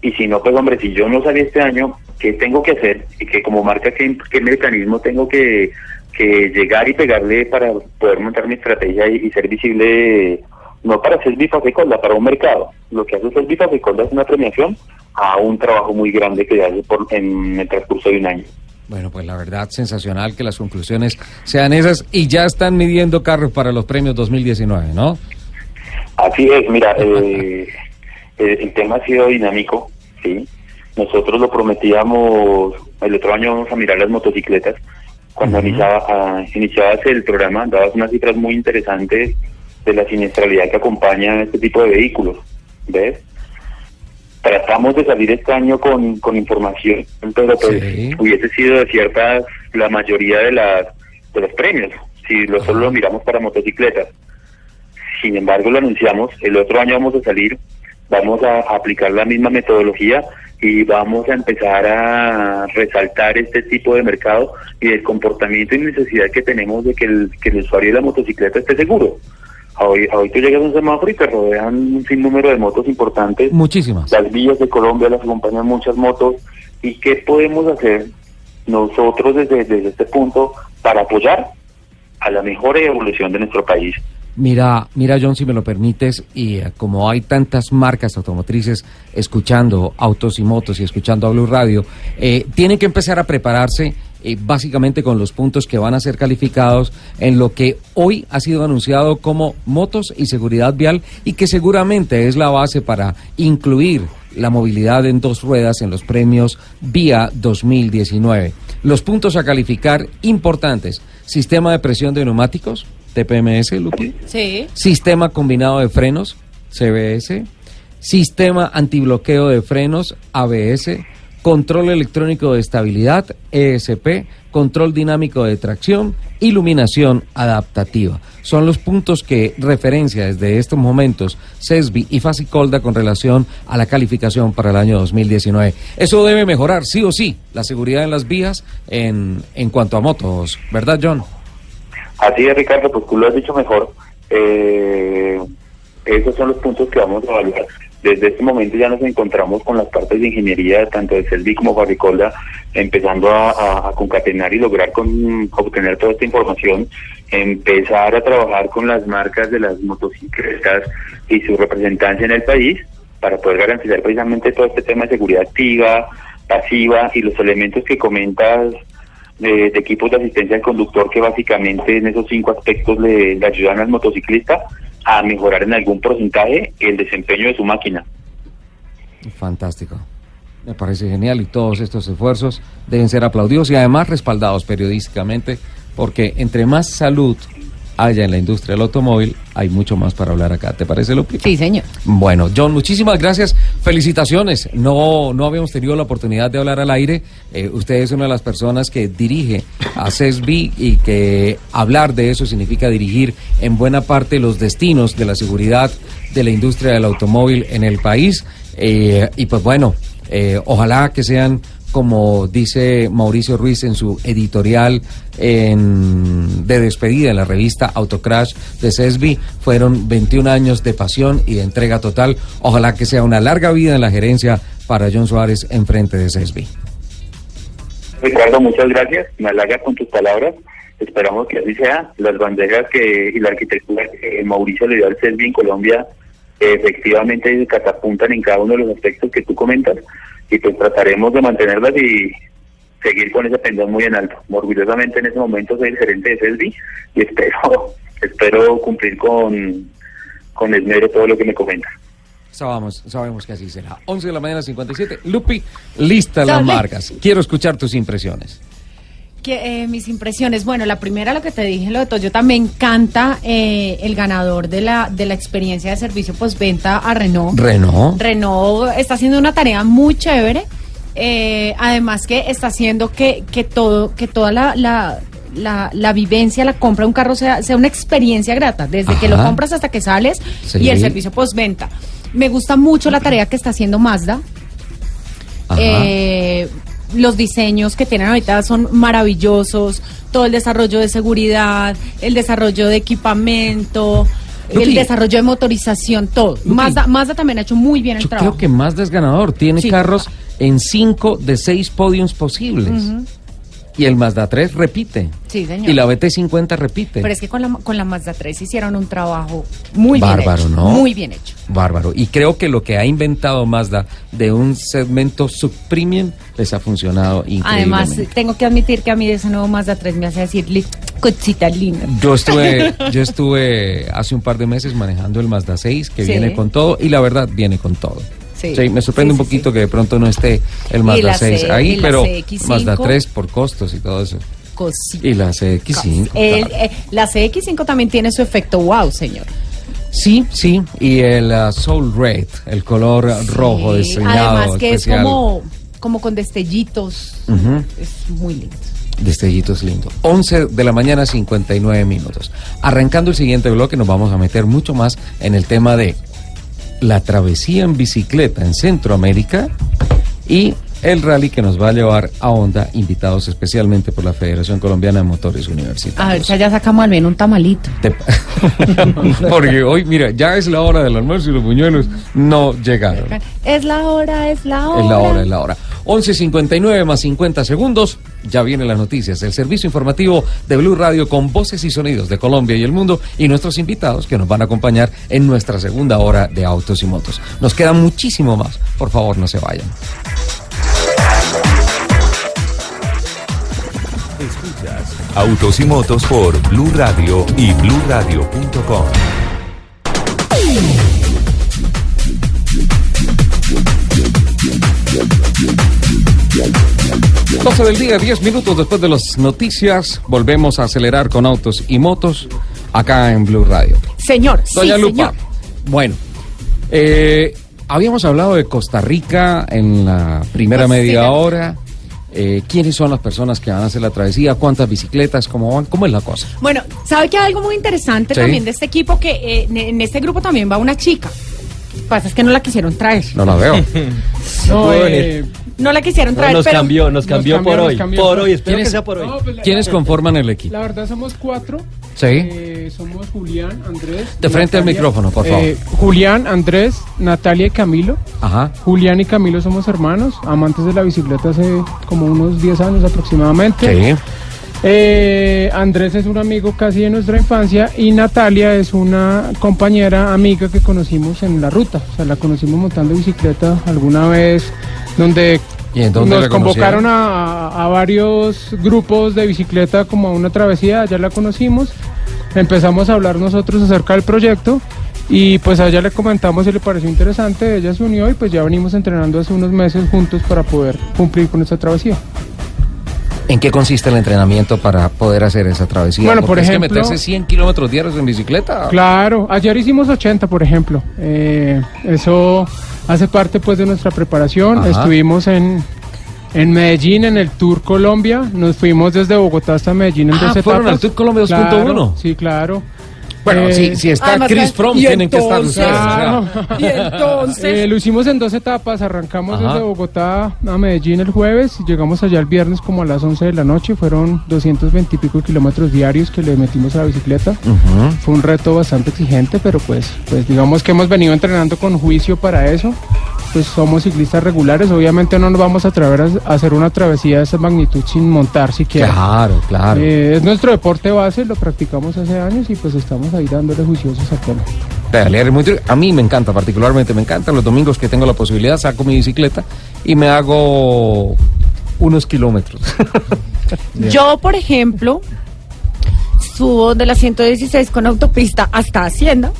y si no, pues hombre, si yo no salí este año, ¿qué tengo que hacer? Y que como marca, ¿qué, qué mecanismo tengo que, que llegar y pegarle para poder montar mi estrategia y, y ser visible, no para ser bifaficolda, para un mercado? Lo que hace ser bifaficolda es una premiación a un trabajo muy grande que hace por, en el transcurso de un año. Bueno, pues la verdad, sensacional que las conclusiones sean esas y ya están midiendo carros para los premios 2019, ¿no? Así es, mira, eh, el tema ha sido dinámico, ¿sí? Nosotros lo prometíamos, el otro año vamos a mirar las motocicletas. Cuando iniciaba, ah, iniciabas el programa, dabas unas cifras muy interesantes de la siniestralidad que acompaña a este tipo de vehículos, ¿ves? Tratamos de salir este año con, con información, pero pues hubiese sido de ciertas, la mayoría de las de los premios, si lo, solo lo miramos para motocicletas. Sin embargo, lo anunciamos, el otro año vamos a salir, vamos a aplicar la misma metodología y vamos a empezar a resaltar este tipo de mercado y el comportamiento y necesidad que tenemos de que el, que el usuario de la motocicleta esté seguro. Hoy, hoy tú llegas a un semáforo y te rodean un sinnúmero de motos importantes. Muchísimas. Las vías de Colombia las acompañan muchas motos. ¿Y qué podemos hacer nosotros desde, desde este punto para apoyar a la mejor evolución de nuestro país? Mira, mira John, si me lo permites, y eh, como hay tantas marcas automotrices escuchando autos y motos y escuchando a Blue Radio, eh, tienen que empezar a prepararse eh, básicamente con los puntos que van a ser calificados en lo que hoy ha sido anunciado como motos y seguridad vial y que seguramente es la base para incluir la movilidad en dos ruedas en los premios Vía 2019. Los puntos a calificar importantes, sistema de presión de neumáticos, TPMS, Lupi. Sí. Sistema combinado de frenos, CBS. Sistema antibloqueo de frenos, ABS. Control electrónico de estabilidad, ESP. Control dinámico de tracción, iluminación adaptativa. Son los puntos que referencia desde estos momentos CESBI y Facicolda con relación a la calificación para el año 2019. Eso debe mejorar, sí o sí, la seguridad en las vías en, en cuanto a motos, ¿verdad, John? Así es, Ricardo, pues tú lo has dicho mejor. Eh, esos son los puntos que vamos a evaluar. Desde este momento ya nos encontramos con las partes de ingeniería, tanto de CELVI como Fabricolda, empezando a, concatenar y lograr con, obtener toda esta información, empezar a trabajar con las marcas de las motocicletas y su representancia en el país para poder garantizar precisamente todo este tema de seguridad activa, pasiva y los elementos que comentas de, de, equipos de asistencia al conductor que básicamente en esos cinco aspectos le, ayudan al motociclista a mejorar en algún porcentaje el desempeño de su máquina. Fantástico. Me parece genial y todos estos esfuerzos deben ser aplaudidos y además respaldados periodísticamente porque entre más salud haya en la industria del automóvil, hay mucho más para hablar acá. ¿Te parece, Lupi? Sí, señor. Bueno, John, muchísimas gracias. Felicitaciones. No, no habíamos tenido la oportunidad de hablar al aire. Eh, usted es una de las personas que dirige a CESBI y que hablar de eso significa dirigir en buena parte los destinos de la seguridad de la industria del automóvil en el país. Eh, y pues bueno, eh, ojalá que sean como dice Mauricio Ruiz en su editorial en, de despedida en la revista Autocrash de CESBI, fueron 21 años de pasión y de entrega total. Ojalá que sea una larga vida en la gerencia para John Suárez en frente de CESBI. Ricardo, muchas gracias. Me halaga con tus palabras. Esperamos que así sea. Las bandejas que y la arquitectura que Mauricio le dio al CESBI en Colombia efectivamente catapultan en cada uno de los aspectos que tú comentas y pues trataremos de mantenerlas y seguir con ese pendón muy en alto. Orgullosamente en ese momento soy el gerente de CESBI y espero, [LAUGHS] espero cumplir con, con esmero todo lo que me comentas. Sabemos, sabemos que así será. 11 de la mañana 57. Lupi, lista las marcas. Quiero escuchar tus impresiones. Que, eh, mis impresiones, bueno, la primera, lo que te dije, lo de Toyota, me encanta eh, el ganador de la, de la experiencia de servicio postventa a Renault. Renault. Renault está haciendo una tarea muy chévere. Eh, además que está haciendo que, que todo, que toda la, la, la, la vivencia, la compra de un carro sea, sea una experiencia grata, desde Ajá. que lo compras hasta que sales Sí. y el servicio postventa. Me gusta mucho la tarea que está haciendo Mazda. Ajá. Eh, los diseños que tienen ahorita son maravillosos, todo el desarrollo de seguridad, el desarrollo de equipamiento, Lupi. el desarrollo de motorización, todo. Lupi. Mazda, Mazda también ha hecho muy bien el Yo trabajo. creo que Mazda es ganador. Tiene Sí. carros en 5 de 6 podiums posibles. Y el Mazda 3 repite. Sí, señor. Y la BT50 repite. Pero es que con la, con la Mazda 3 hicieron un trabajo muy Bárbaro, bien hecho. ¿no? Muy bien hecho. Bárbaro. Y creo que lo que ha inventado Mazda de un segmento subpremium les ha funcionado Además, increíblemente. tengo que admitir que a mí de ese nuevo Mazda 3 me hace decirle cosita linda. Yo estuve, [LAUGHS] yo estuve hace un par de meses manejando el Mazda 6, que Sí. viene con todo, y la verdad viene con todo. Sí. me sorprende Sí, un sí, poquito que de pronto no esté el Mazda la 6 C- ahí, pero CX5. Mazda 3 por costos y todo eso. Y la CX5. El- claro. eh, la CX5 también tiene su efecto wow, señor. Sí, sí, y el uh, Soul Red, el color rojo diseñado Además que especial. es como, como con destellitos. Es muy lindo. Destellitos lindo. 11 de la mañana, 59 minutos. Arrancando el siguiente bloque, nos vamos a meter mucho más en el tema de la travesía en bicicleta en Centroamérica y el rally que nos va a llevar a Honda, invitados especialmente por la Federación Colombiana de Motores A ver Universitarios. si allá sacamos al menos un tamalito. [LAUGHS] Porque hoy, mira, ya es la hora del almuerzo y los buñuelos no llegaron. Es la hora, es la hora. Es la hora, es la hora. 11.59 más 50 segundos. Ya vienen las noticias. El servicio informativo de Blue Radio con voces y sonidos de Colombia y el mundo y nuestros invitados que nos van a acompañar en nuestra segunda hora de autos y motos. Nos queda muchísimo más. Por favor, no se vayan. Autos y Motos por Blue Radio y BlueRadio.com. 12 del día, 10 minutos después de las noticias. Volvemos a acelerar con autos y motos acá en Blue Radio. Señor, Doña sí, Lupa. señor. Bueno, eh, habíamos hablado de Costa Rica en la primera Pues, media hora. Eh, ¿Quiénes son las personas que van a hacer la travesía? ¿Cuántas bicicletas? ¿Cómo van? ¿Cómo es la cosa? Bueno, ¿sabe que hay algo muy interesante Sí. también de este equipo? Que eh, en- en este grupo también va una chica. Lo que pasa es que no la quisieron traer. No la veo. [LAUGHS] No, eh, No la quisieron traer, nos pero... cambió, nos cambió cambió, por nos hoy. cambió. Por hoy, espero ¿Quién que sea por hoy. no, pues, la- ¿Quiénes conforman el equipo? La verdad somos cuatro. Sí. Eh, somos Julián, Andrés. De frente al micrófono, por favor. Eh, Julián, Andrés, Natalia y Camilo. Ajá. Julián y Camilo somos hermanos, amantes de la bicicleta hace como unos 10 años aproximadamente. Sí. Eh, Andrés es un amigo casi de nuestra infancia y Natalia es una compañera amiga que conocimos en la ruta. O sea, la conocimos montando bicicleta alguna vez donde ¿Y en dónde nos convocaron a, a varios grupos de bicicleta como a una travesía, allá la conocimos. Empezamos a hablar nosotros acerca del proyecto y pues a ella le comentamos y le pareció interesante, ella se unió y pues ya venimos entrenando hace unos meses juntos para poder cumplir con esta travesía. ¿En qué consiste el entrenamiento para poder hacer esa travesía? Bueno, Porque por es que ejemplo- meterse 100 kilómetros diarios en bicicleta. Claro, ayer hicimos 80, por ejemplo. Eh, eso hace parte pues de nuestra preparación. Ajá. Estuvimos en, en Medellín, en el Tour Colombia. Nos fuimos desde Bogotá hasta Medellín en Ah, dos ¿fueron etapas. al Tour Colombia 2.1? Claro, Sí, claro. Bueno, Eh, si, si está además Chris Fromm, tienen que estar ustedes. o sea. Claro. [LAUGHS] Y entonces... Eh, lo hicimos en dos etapas, arrancamos Ajá. desde Bogotá a Medellín el jueves y llegamos allá el viernes como a las 11 de la noche, fueron 220 y pico kilómetros diarios que le metimos a la bicicleta. Fue un reto bastante exigente, pero pues, pues digamos que hemos venido entrenando con juicio para eso. Pues somos ciclistas regulares, obviamente no nos vamos a atrever a a hacer una travesía de esa magnitud sin montar siquiera. Claro, claro. Eh, es nuestro deporte base, lo practicamos hace años y pues estamos ahí dándole juiciosos a todo. A mí me encanta, particularmente me encanta. Los domingos que tengo la posibilidad, saco mi bicicleta y me hago unos kilómetros. [LAUGHS] Yo, por ejemplo, subo de la 116 con autopista hasta Hacienda.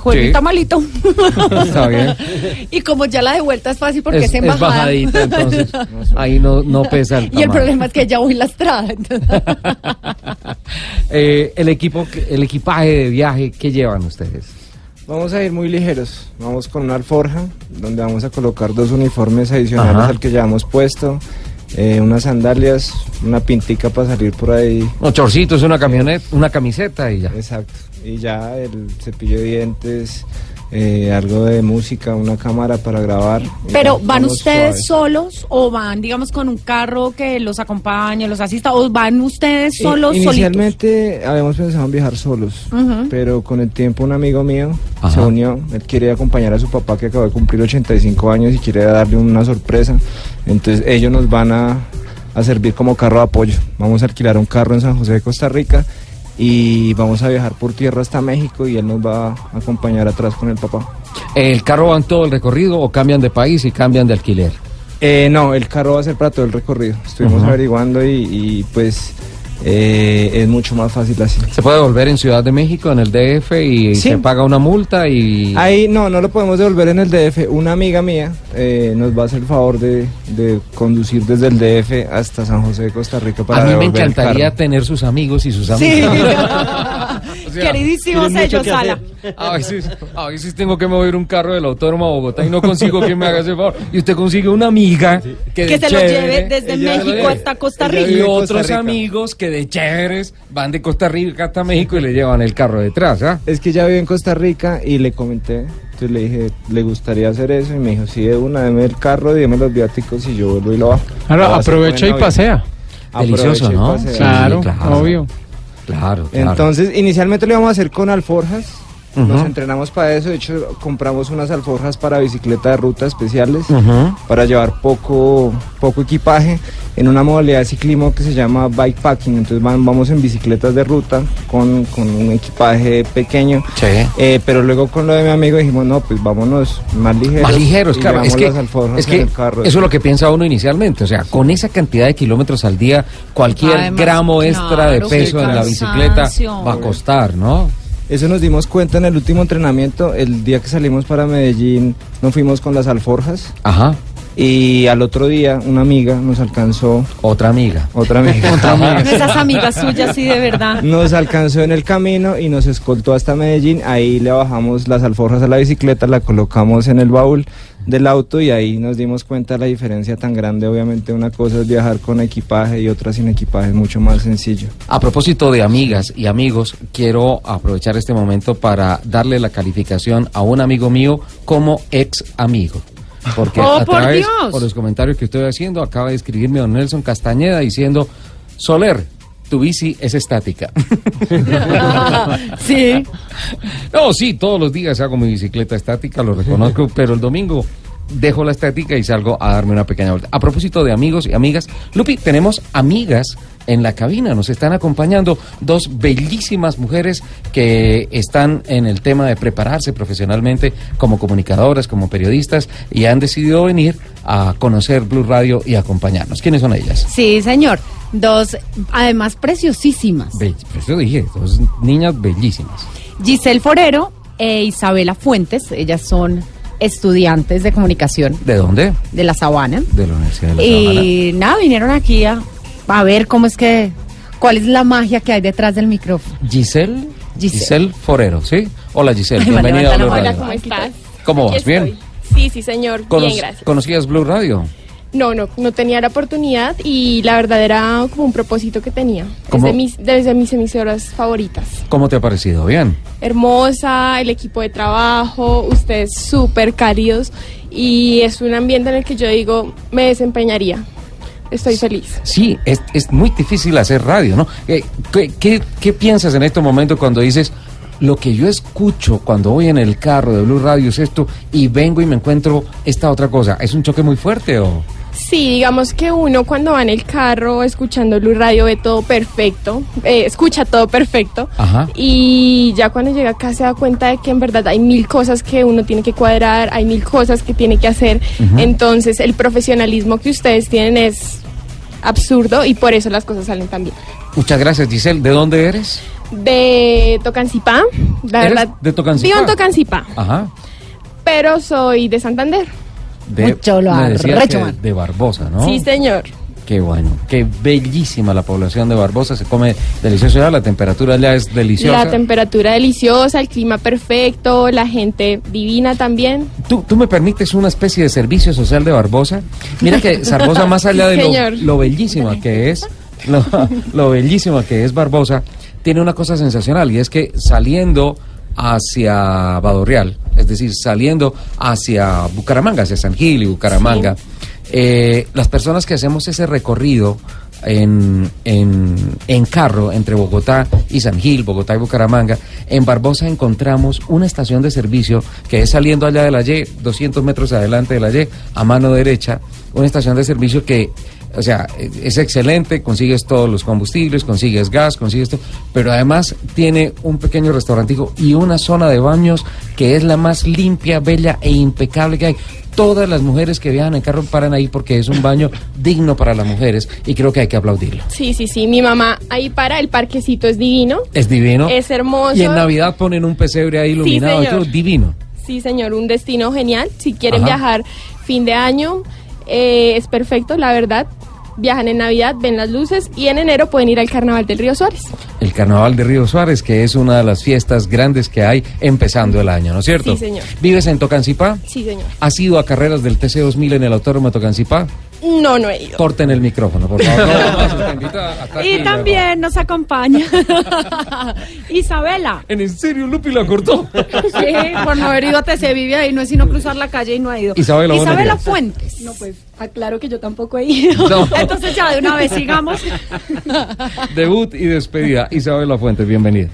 Juego Sí. un tamalito. Está bien. Y como ya la de vuelta es fácil porque es, es, en es bajadita, entonces [LAUGHS] ahí no, no pesa el y el problema es que ya voy lastrada. [LAUGHS] Eh, el equipo, el equipaje de viaje, ¿qué llevan ustedes? Vamos a ir muy ligeros. Vamos con una alforja donde vamos a colocar dos uniformes adicionales Ajá. al que llevamos puesto, eh, unas sandalias, una pintica para salir por ahí. Unos chorcitos, una camioneta, una camiseta y ya. Exacto. Y ya el cepillo de dientes, eh, algo de música, una cámara para grabar. Pero ya, ¿van ustedes suave. solos o van, digamos, con un carro que los acompañe, los asista? ¿O van ustedes solos, I- solitos? Inicialmente habíamos pensado en viajar solos, pero con el tiempo un amigo mío Ajá. se unió. Él quiere acompañar a su papá que acaba de cumplir 85 años y quiere darle una sorpresa. Entonces ellos nos van a, a servir como carro de apoyo. Vamos a alquilar un carro en San José de Costa Rica y vamos a viajar por tierra hasta México y él nos va a acompañar atrás con el papá. ¿El carro va en todo el recorrido o cambian de país y cambian de alquiler? Eh, no, el carro va a ser para todo el recorrido. Estuvimos averiguando y, y, pues eh, es mucho más fácil así. ¿Se puede volver en Ciudad de México, en el DF, y Sí. se paga una multa y... Ahí no, no lo podemos devolver en el DF. Una amiga mía eh, nos va a hacer el favor de, de conducir desde el DF hasta San José de Costa Rica para a mí me devolver encantaría tener sus amigos y sus Sí. amigas. Queridísimos [LAUGHS] tienen mucho ellos, que Sala. A veces, a veces tengo que mover un carro del autódromo a Bogotá y no consigo que me haga ese favor. Y usted consigue una amiga que, se lo lleve desde México hasta Costa Rica. Y otros Rica. amigos que de chéveres van de Costa Rica hasta México y le llevan el carro detrás, ¿ah? Es que ella vive en Costa Rica y le comenté. Entonces le dije, ¿le gustaría hacer eso? Y me dijo, sí, de una, deme el carro, dime los viáticos y yo vuelvo y lo bajo. Ahora, Lo va a hacer aprovecha y pasea. Delicioso, ¿no? pasea. Sí, claro, claro. obvio. Claro, claro. Entonces, inicialmente lo íbamos a hacer con alforjas. Nos entrenamos para eso. De hecho, compramos unas alforjas para bicicleta de ruta especiales. Para llevar poco, poco equipaje en una modalidad de ciclismo que se llama bikepacking. Entonces van- vamos en bicicletas de ruta con, con un equipaje pequeño. Sí. Eh, pero luego con lo de mi amigo dijimos, no, pues vámonos más ligeros. Más ligeros, claro. Es que, es que carro. eso es lo que piensa uno inicialmente. O sea, con esa cantidad de kilómetros al día, cualquier Además, gramo extra de peso en la bicicleta va a costar, ¿no? Eso nos dimos cuenta en el último entrenamiento. El día que salimos para Medellín, nos fuimos con las alforjas. Ajá. Y al otro día, una amiga nos alcanzó, Otra amiga. otra amiga. [LAUGHS] [LAUGHS] Esas amigas suyas, sí, de verdad. Nos alcanzó en el camino y nos escoltó hasta Medellín. Ahí le bajamos las alforjas a la bicicleta, la colocamos en el baúl del auto y ahí nos dimos cuenta de la diferencia tan grande. Obviamente una cosa es viajar con equipaje y otra sin equipaje, es mucho más sencillo. A propósito de amigas y amigos, quiero aprovechar este momento para darle la calificación a un amigo mío como ex amigo. Porque ¡Oh, a por través, Dios! por los comentarios que estoy haciendo, acaba de escribirme don Nelson Castañeda diciendo, Soler, tu bici es estática. [LAUGHS] Sí. No, sí, todos los días hago mi bicicleta estática, lo reconozco, [LAUGHS] pero el domingo dejo la estática y salgo a darme una pequeña vuelta. A propósito de amigos y amigas, Lupi, tenemos amigas en la cabina, nos están acompañando dos bellísimas mujeres que están en el tema de prepararse profesionalmente como comunicadoras, como periodistas y han decidido venir a conocer Blue Radio y acompañarnos. ¿Quiénes son ellas? Sí, señor. Dos, además preciosísimas. Be- pues dije, dos niñas bellísimas. Giselle Forero e Isabela Fuentes, ellas son estudiantes de comunicación ¿De dónde? de la Sabana. De la Universidad de la Sabana. Y nada, vinieron aquí a, a ver cómo es que, cuál es la magia que hay detrás del micrófono. Giselle, Giselle. Giselle Forero, ¿sí? Hola Giselle, Ay, bienvenida a Blue. Radio. Hola, ¿cómo estás? ¿Cómo Aquí vas? ¿Bien? Sí, sí, señor. Cono- Bien, gracias. ¿Conocías Blue Radio? No, no, no tenía la oportunidad y la verdad era como un propósito que tenía. ¿Cómo? Desde mis, desde mis emisoras favoritas. ¿Cómo te ha parecido? ¿Bien? Hermosa, el equipo de trabajo, ustedes súper cálidos y es un ambiente en el que yo digo, me desempeñaría. Estoy feliz. Sí, es, es muy difícil hacer radio, ¿no? Eh, ¿qué, qué, qué piensas en este momento cuando dices, lo que yo escucho cuando voy en el carro de Blue Radio es esto y vengo y me encuentro esta otra cosa? ¿Es un choque muy fuerte o...? Sí, digamos que uno cuando va en el carro escuchando Blue Radio ve todo perfecto, eh, escucha todo perfecto. Ajá. Y ya cuando llega acá se da cuenta de que en verdad hay mil cosas que uno tiene que cuadrar, hay mil cosas que tiene que hacer. Entonces el profesionalismo que ustedes tienen es absurdo y por eso las cosas salen tan bien. Muchas gracias, Giselle. ¿De dónde eres? De Tocancipá, la ¿Eres verdad. de Tocancipá? Vivo en Tocancipá, Ajá. pero soy de Santander. De, Mucho lo me decías arrecho, que man. de Barbosa, ¿no? Sí, señor. Qué bueno, qué bellísima la población de Barbosa, se come delicioso ya, la temperatura ya es deliciosa. La temperatura deliciosa, el clima perfecto, la gente divina también. ¿Tú, ¿Tú me permites una especie de servicio social de Barbosa? Mira que Barbosa, más allá [LAUGHS] de lo, lo bellísima que es, lo, [LAUGHS] lo bellísima que es Barbosa, tiene una cosa sensacional y es que saliendo hacia Badorreal, es decir, saliendo hacia Bucaramanga, hacia San Gil y Bucaramanga, eh, las personas que hacemos ese recorrido en, en, en carro entre Bogotá y San Gil, Bogotá y Bucaramanga, en Barbosa encontramos una estación de servicio que es saliendo allá de la Y, 200 metros adelante de la Y, a mano derecha, una estación de servicio que O sea, es excelente, consigues todos los combustibles, consigues gas, consigues todo, pero además tiene un pequeño restaurantico y una zona de baños que es la más limpia, bella e impecable que hay. Todas las mujeres que viajan en carro paran ahí porque es un baño [LAUGHS] digno para las mujeres y creo que hay que aplaudirlo. Sí, sí, sí. Mi mamá ahí para, el parquecito es divino. Es divino. Es hermoso. Y en Navidad ponen un pesebre ahí iluminado y señor. todo, divino. Sí, señor, un destino genial. Si quieren Ajá. viajar fin de año, eh, es perfecto, la verdad. Viajan en Navidad, ven las luces y en enero pueden ir al Carnaval del Río Suárez. El Carnaval de Río Suárez, que es una de las fiestas grandes que hay empezando el año, ¿no es cierto? Sí, señor. ¿Vives en Tocancipá? Sí, señor. ¿Has ido a carreras del TC2000 en el Autódromo de Tocancipá? No, no he ido. Corten el micrófono, por favor. [LAUGHS] No, aquí, Y también nos acompaña [LAUGHS] Isabela. ¿En serio Lupi la cortó? [LAUGHS] Sí, por no haber ido a Vive ahí no es sino cruzar la calle y no ha ido. Isabela, Isabela. Fuentes. No, pues aclaro que yo tampoco he ido. No. Entonces ya de una vez sigamos. Debut y despedida. Isabela Fuentes, bienvenida.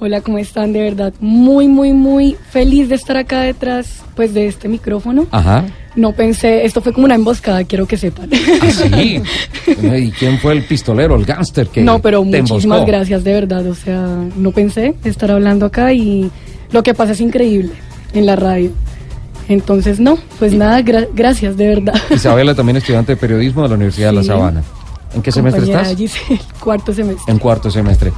Hola, ¿cómo están? De verdad, muy, muy, muy feliz de estar acá detrás pues de este micrófono. Ajá. No pensé, esto fue como una emboscada, quiero que sepan. ¿Ah, sí? [LAUGHS] ¿Y quién fue el pistolero, el gángster que no, pero te muchísimas emboscó? gracias, de verdad. O sea, no pensé estar hablando acá y lo que pasa es increíble en la radio. Entonces, no, pues nada, gra- gracias, de verdad. Isabela también [LAUGHS] estudiante de periodismo de la Universidad de La. Sabana. ¿En qué semestre estás? Giselle, [LAUGHS] cuarto semestre. En cuarto semestre.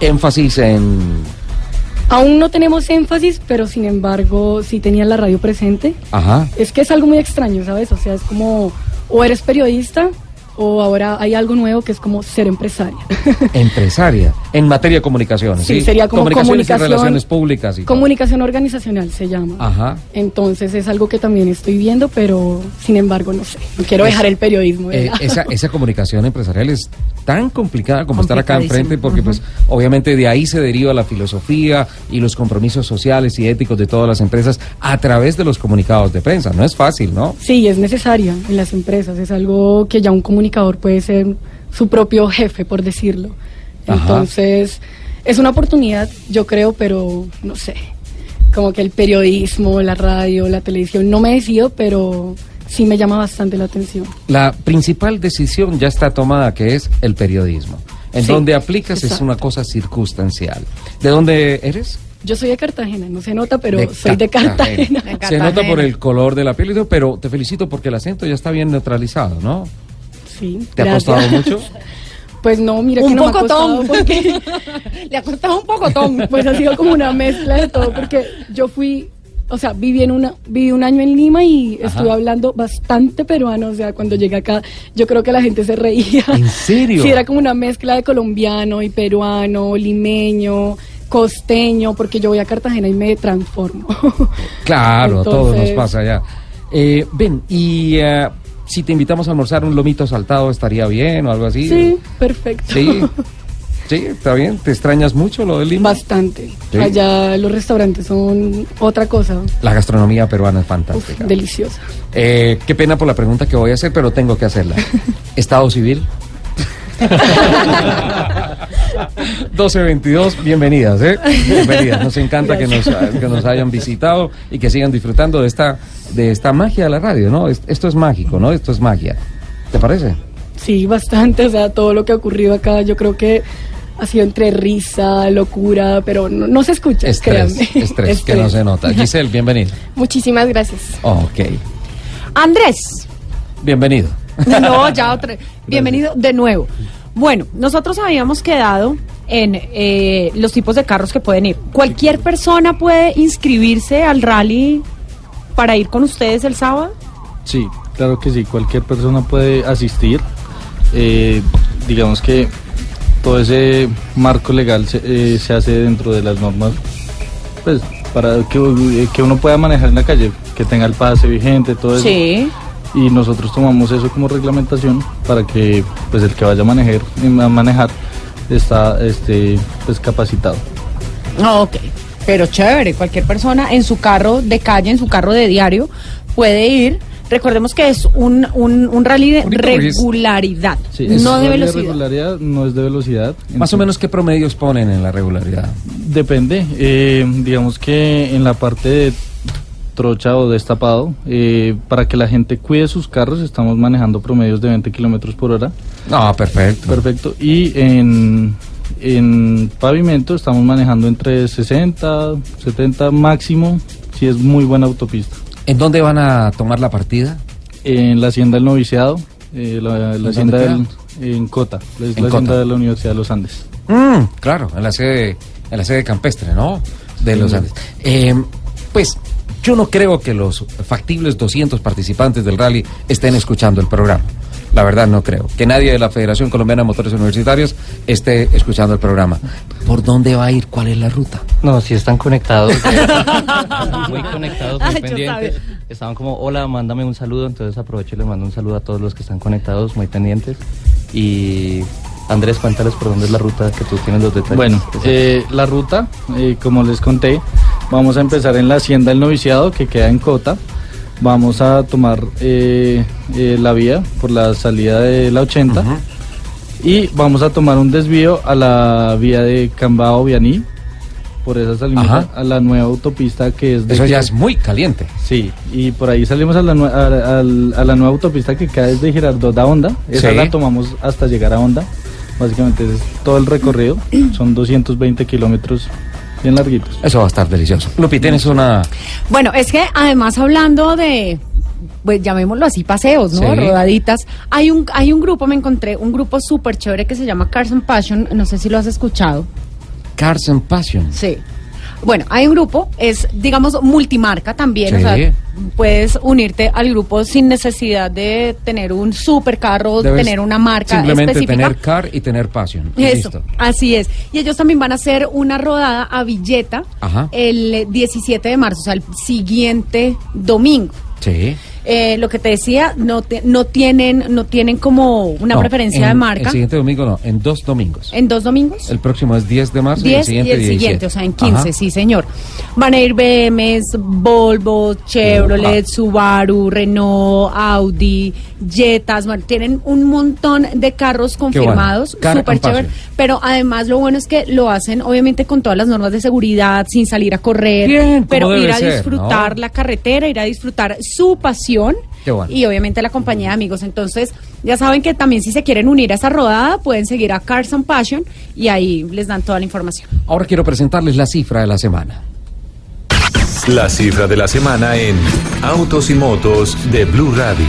Énfasis en... Aún no tenemos énfasis, pero sin embargo, sí tenía la radio presente. Ajá. Es que es algo muy extraño, ¿sabes? O sea, es como, o eres periodista, o ahora hay algo nuevo que es como ser empresaria. [LAUGHS] Empresaria. En materia de comunicaciones. Sí, Sí, sería como Comunicaciones y comunicación- relaciones públicas. Y todo. Comunicación organizacional se llama. Ajá. Entonces es algo que también estoy viendo, pero sin embargo, no sé. No quiero Es- dejar el periodismo. Eh, esa, esa comunicación empresarial es tan complicada como estar acá enfrente porque pues obviamente de ahí se deriva la filosofía y los compromisos sociales y éticos de todas las empresas a través de los comunicados de prensa. No es fácil, ¿no? Sí, es necesaria en las empresas. Es algo que ya un comunicador puede ser su propio jefe, por decirlo. Ajá. Entonces, es una oportunidad, yo creo, pero no sé. Como que el periodismo, la radio, la televisión, no me decido, pero sí me llama bastante la atención. La principal decisión ya está tomada que es el periodismo. En Sí, donde aplicas es una cosa circunstancial. ¿De dónde eres? Yo soy de Cartagena, no se nota, pero De soy de Cartagena. Se nota por el color de la piel, y todo, pero te felicito porque el acento ya está bien neutralizado, ¿no? Sí, ¿Te ha costado mucho? [LAUGHS] Pues no, mira Un que no me ha pocotón. costado [LAUGHS] porque Le ha costado un pocotón. pues ha sido como una mezcla de todo porque yo fui, o sea, viví en una viví un año en Lima y Ajá. estuve hablando bastante peruano, o sea, cuando llegué acá yo creo que la gente se reía. ¿En serio? Sí, era como una mezcla de colombiano y peruano, limeño, costeño, porque yo voy a Cartagena y me transformo. Claro, a todos nos Entonces- pasa ya. Eh, ven, y eh, si te invitamos a almorzar un lomito saltado, ¿estaría bien o algo así? Sí, perfecto. Sí, sí, está bien. ¿Te extrañas mucho lo de Lima? Bastante. Sí. Allá los restaurantes son otra cosa, La gastronomía peruana es uf, fantástica. deliciosa. Eh, qué pena por la pregunta que voy a hacer, pero tengo que hacerla. [LAUGHS] ¿Estado civil? [LAUGHS] 1222, bienvenidas, ¿eh? Bienvenidas. Nos encanta que nos, que nos hayan visitado y que sigan disfrutando de esta, de esta magia de la radio, ¿no? Es- Esto es mágico, ¿no? Esto es magia. ¿Te parece? Sí, bastante. O sea, todo lo que ha ocurrido acá, yo creo que ha sido entre risa, locura, pero no, no se escucha, Estrés, créanme. estrés, que no se nota. Giselle, bienvenida. Muchísimas gracias. Ok, Andrés. bienvenido. [LAUGHS] No, ya otra. Bienvenido de nuevo. Bueno, nosotros habíamos quedado en eh, los tipos de carros que pueden ir. ¿Cualquier persona puede inscribirse al rally para ir con ustedes el sábado? Sí, claro que sí, cualquier persona puede asistir. Eh, digamos que todo ese marco legal se, eh, se hace dentro de las normas, pues para que, eh, que uno pueda manejar en la calle, que tenga el pase vigente, todo eso. Sí. Y nosotros tomamos eso como reglamentación para que pues el que vaya a manejar, a manejar está este, pues, capacitado. Ah, ok. Pero chévere, cualquier persona en su carro de calle, en su carro de diario, puede ir. Recordemos que es un, un, un rally de regularidad, Sí, es no de velocidad. regularidad, no es de velocidad. Más o menos, ¿qué promedios ponen en la regularidad? Depende, eh, digamos que en la parte de trocha o destapado. Eh, para que la gente cuide sus carros, estamos manejando promedios de 20 kilómetros por hora. No, perfecto. Perfecto. Y en, en pavimento estamos manejando entre 60, 70 máximo, si es muy buena autopista. ¿En dónde van a tomar la partida? En la Hacienda del Noviciado, eh, la, la Hacienda del, en Cota, es En la Hacienda de la Universidad de los Andes. Mm, claro, en la sede, en la sede campestre, ¿no? De los. Andes. Eh, pues yo no creo que los factibles 200 participantes del rally estén escuchando el programa. La verdad no creo. Que nadie de la Federación Colombiana de Motores Universitarios esté escuchando el programa. ¿Por dónde va a ir? ¿Cuál es la ruta? No, si están conectados. [LAUGHS] muy conectados, Ay, muy yo pendientes. Estaban como, hola, mándame un saludo. Entonces aprovecho y les mando un saludo a todos los que están conectados, muy pendientes. Y Andrés, cuéntales por dónde es la ruta que tú tienes los detalles. Bueno, eh, la ruta, eh, como les conté, vamos a empezar en la Hacienda del Noviciado, que queda en Cota. Vamos a tomar eh, eh, la vía por la salida de la 80 y vamos a tomar un desvío a la vía de Cambao Vianí. Por esa salimos a, la nueva autopista que es de Eso ya es muy caliente. Sí, y por ahí salimos a la, a, la nueva autopista que queda desde Girardot a Honda. Esa Sí. la tomamos hasta llegar a Honda. Básicamente es todo el recorrido. Son 220 kilómetros bien larguitos. Eso va a estar delicioso. Lupi, tienes una... Bueno, es que además hablando de, pues llamémoslo así, paseos, ¿no? Sí. Rodaditas. Hay un, hay un grupo, me encontré, un grupo súper chévere que se llama Cars and Passion, no sé si lo has escuchado. Cars and Passion. Sí. Bueno, hay un grupo, es, digamos, multimarca también, o Sí. sea, puedes unirte al grupo sin necesidad de tener un supercarro, Debes tener una marca Simplemente específica. tener car y tener passion. y Eso, Listo. así es. Y ellos también van a hacer una rodada a Villeta Ajá. el eh, 17 de marzo, o sea, el siguiente domingo. Sí. Eh, lo que te decía, no, te- no tienen no tienen como una No, preferencia en- de marca. El siguiente domingo no, en dos domingos. ¿En dos domingos? El próximo es 10 de marzo 10 y el siguiente y el 17. siguiente, o sea, en 15, Ajá. sí, señor. Van a ir BMS, Volvo, Chevrolet, Ujú. Subaru, Renault, Audi, Jetas, bueno, tienen un montón de carros bueno. confirmados, Car súper chévere. Pero además lo bueno es que lo hacen obviamente con todas las normas de seguridad, sin salir a correr, Bien, pero ir a ser, disfrutar ¿no? la carretera, ir a disfrutar su pasión. Bueno. Y obviamente la compañía de amigos. Entonces, ya saben que también si se quieren unir a esa rodada, pueden seguir a Cars and Passion y ahí les dan toda la información. Ahora quiero presentarles la cifra de la semana. La cifra de la semana en Autos y Motos de Blue Radio.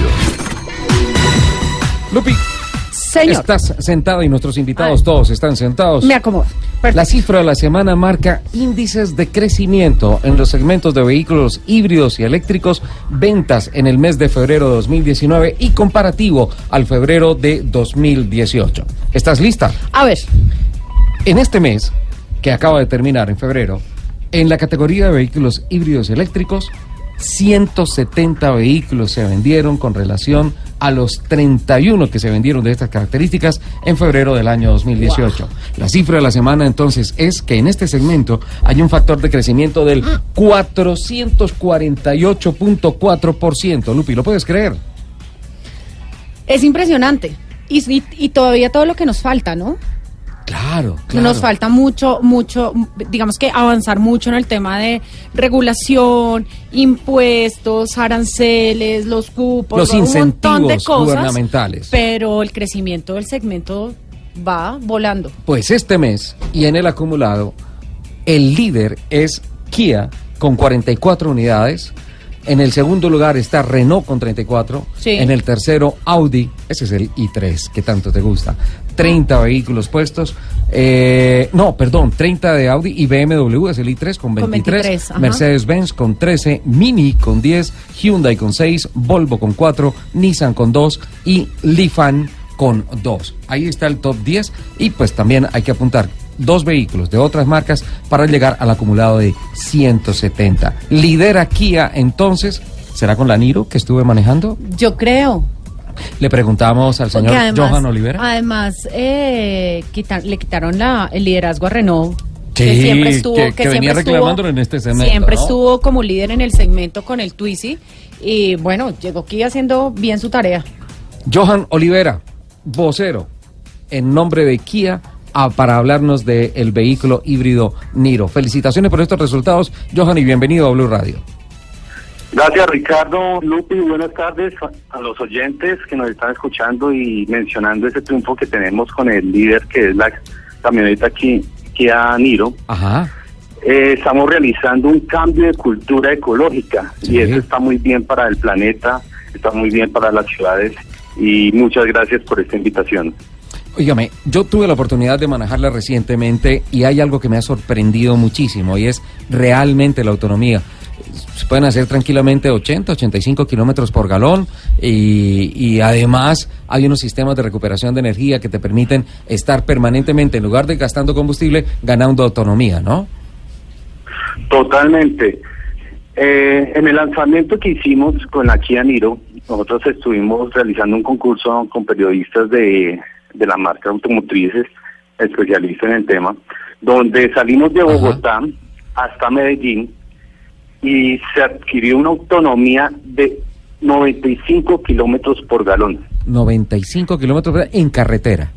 Lupi, Señor, estás sentada y nuestros invitados Ay. todos están sentados. me acomodo. La cifra de la semana marca índices de crecimiento en los segmentos de vehículos híbridos y eléctricos, ventas en el mes de febrero de 2019 y comparativo al febrero de 2018. ¿Estás lista? A ver, En este mes, que acaba de terminar en febrero, en la categoría de vehículos híbridos y eléctricos, 170 vehículos se vendieron con relación a los 31 que se vendieron de estas características en febrero del año 2018. La cifra de la semana entonces es que en este segmento hay un factor de crecimiento del 448.4%. Lupi, ¿lo puedes creer? es impresionante. Y, y- y todavía todo lo que nos falta, ¿no? Claro, claro. Nos falta mucho, mucho, digamos que avanzar mucho en el tema de regulación, impuestos, aranceles, los cupos, Los un montón de cosas. gubernamentales. Pero el crecimiento del segmento va volando. Pues este mes y en el acumulado, el líder es Kia con 44 unidades. En el segundo lugar está Renault con 34. Sí. En el tercero, Audi. Ese es el i3 que tanto te gusta. 30 vehículos puestos. Eh, no, perdón, 30 de Audi y BMW es el i3 con Con 23. 23, ajá. Mercedes-Benz con 13. Mini con 10. Hyundai con 6. Volvo con 4. Nissan con 2. Y Lifan con 2. Ahí está el top 10 y pues también hay que apuntar dos vehículos de otras marcas para llegar al acumulado de 170. Lidera Kia entonces, ¿será con la Niro que estuve manejando? Yo creo. Le preguntamos al señor además, Johan Olivera. Además, eh, quitar- le quitaron la, el liderazgo a Renault. Sí, que siempre estuvo, que- que venía siempre reclamándolo en este segmento, Siempre ¿no? estuvo como líder en el segmento con el Twizy. Y bueno, llegó aquí haciendo bien su tarea. Johan Olivera, vocero, en nombre de Kia, a- para hablarnos del vehículo híbrido Niro. Felicitaciones por estos resultados, Johan, y bienvenido a Blue Radio. Gracias Ricardo, Lupi, buenas tardes a- los oyentes que nos están escuchando y mencionando ese triunfo que tenemos con el líder que es la camioneta Ki- Kia Niro. Ajá. Eh, estamos realizando un cambio de cultura ecológica y eso está muy bien para el planeta, está muy bien para las ciudades y muchas gracias por esta invitación. Óigame, yo tuve la oportunidad de manejarla recientemente y hay algo que me ha sorprendido muchísimo y es realmente la autonomía. Se pueden hacer tranquilamente 80, 85 kilómetros por galón y, y además hay unos sistemas de recuperación de energía que te permiten estar permanentemente, en lugar de gastando combustible, ganando autonomía, ¿no? Totalmente. Eh, en el lanzamiento que hicimos con la Kia Niro, nosotros estuvimos realizando un concurso con periodistas de, de la marca automotrices, especialistas en el tema, donde salimos de Bogotá hasta Medellín y se adquirió una autonomía de 95 kilómetros por galón. 95 kilómetros por- en carretera.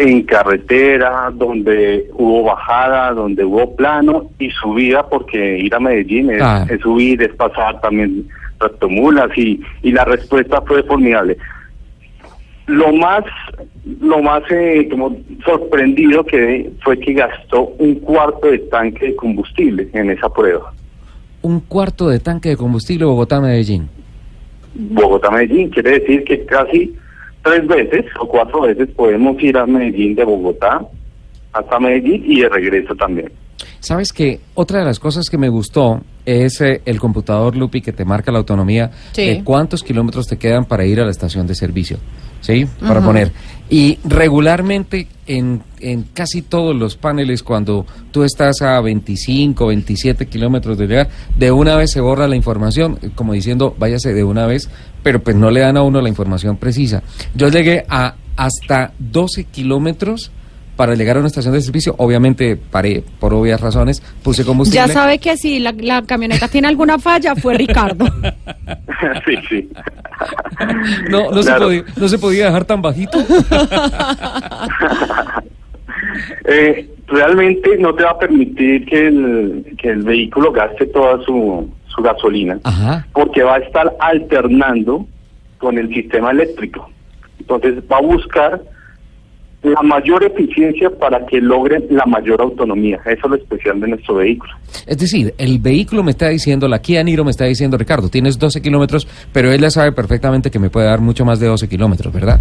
en carretera, donde hubo bajada, donde hubo plano y subida, porque ir a Medellín es, Ah. es subir, es pasar también tractomulas y, y la respuesta fue formidable. Lo más, lo más eh, como sorprendido que fue que gastó un cuarto de tanque de combustible en esa prueba. Un cuarto de tanque de combustible Bogotá-Medellín. Bogotá-Medellín quiere decir que casi tres veces o cuatro veces podemos ir a Medellín de Bogotá hasta Medellín y de regreso también. Sabes que otra de las cosas que me gustó es eh, el computador Lupi que te marca la autonomía Sí. de cuántos kilómetros te quedan para ir a la estación de servicio. ¿Sí? Para poner. Y regularmente en, en casi todos los paneles, cuando tú estás a 25, 27 kilómetros de llegar, de una vez se borra la información, como diciendo, váyase de una vez, pero pues no le dan a uno la información precisa. Yo llegué a hasta 12 kilómetros para llegar a una estación de servicio, obviamente paré por obvias razones, puse combustible. Ya sabe que si la, la camioneta tiene alguna falla, fue Ricardo. [LAUGHS] sí, sí. No, no, se podía, no se podía dejar tan bajito. [LAUGHS] Eh, realmente no te va a permitir que el, que el vehículo gaste toda su, su gasolina, Ajá. porque va a estar alternando con el sistema eléctrico. Entonces va a buscar la mayor eficiencia para que logre la mayor autonomía. Eso es lo especial de nuestro vehículo. Es decir, el vehículo me está diciendo, la Kia Niro me está diciendo, Ricardo, tienes 12 kilómetros, pero ella sabe perfectamente que me puede dar mucho más de 12 kilómetros, ¿verdad?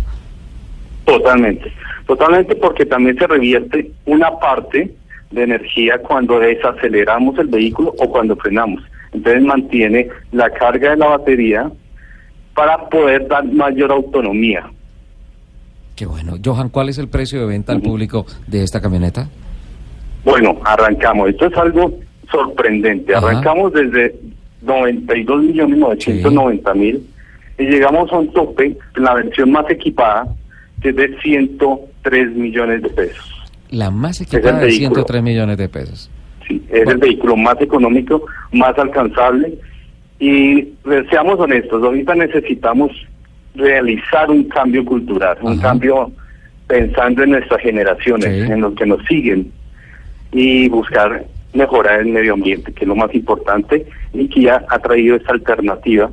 Totalmente, totalmente porque también se revierte una parte de energía cuando desaceleramos el vehículo o cuando frenamos. Entonces mantiene la carga de la batería para poder dar mayor autonomía. Qué bueno. Johan, ¿cuál es el precio de venta al público de esta camioneta? Bueno, arrancamos. Esto es algo sorprendente. Ajá. Arrancamos desde 92 millones 990 mil y llegamos a un tope en la versión más equipada que es de 103 millones de pesos. La más equipada de vehículo. 103 millones de pesos. Sí, es el vehículo más económico, más alcanzable y seamos honestos, ahorita necesitamos realizar un cambio cultural, un cambio pensando en nuestras generaciones, en los que nos siguen y buscar mejorar el medio ambiente, que es lo más importante y que ya ha traído esta alternativa,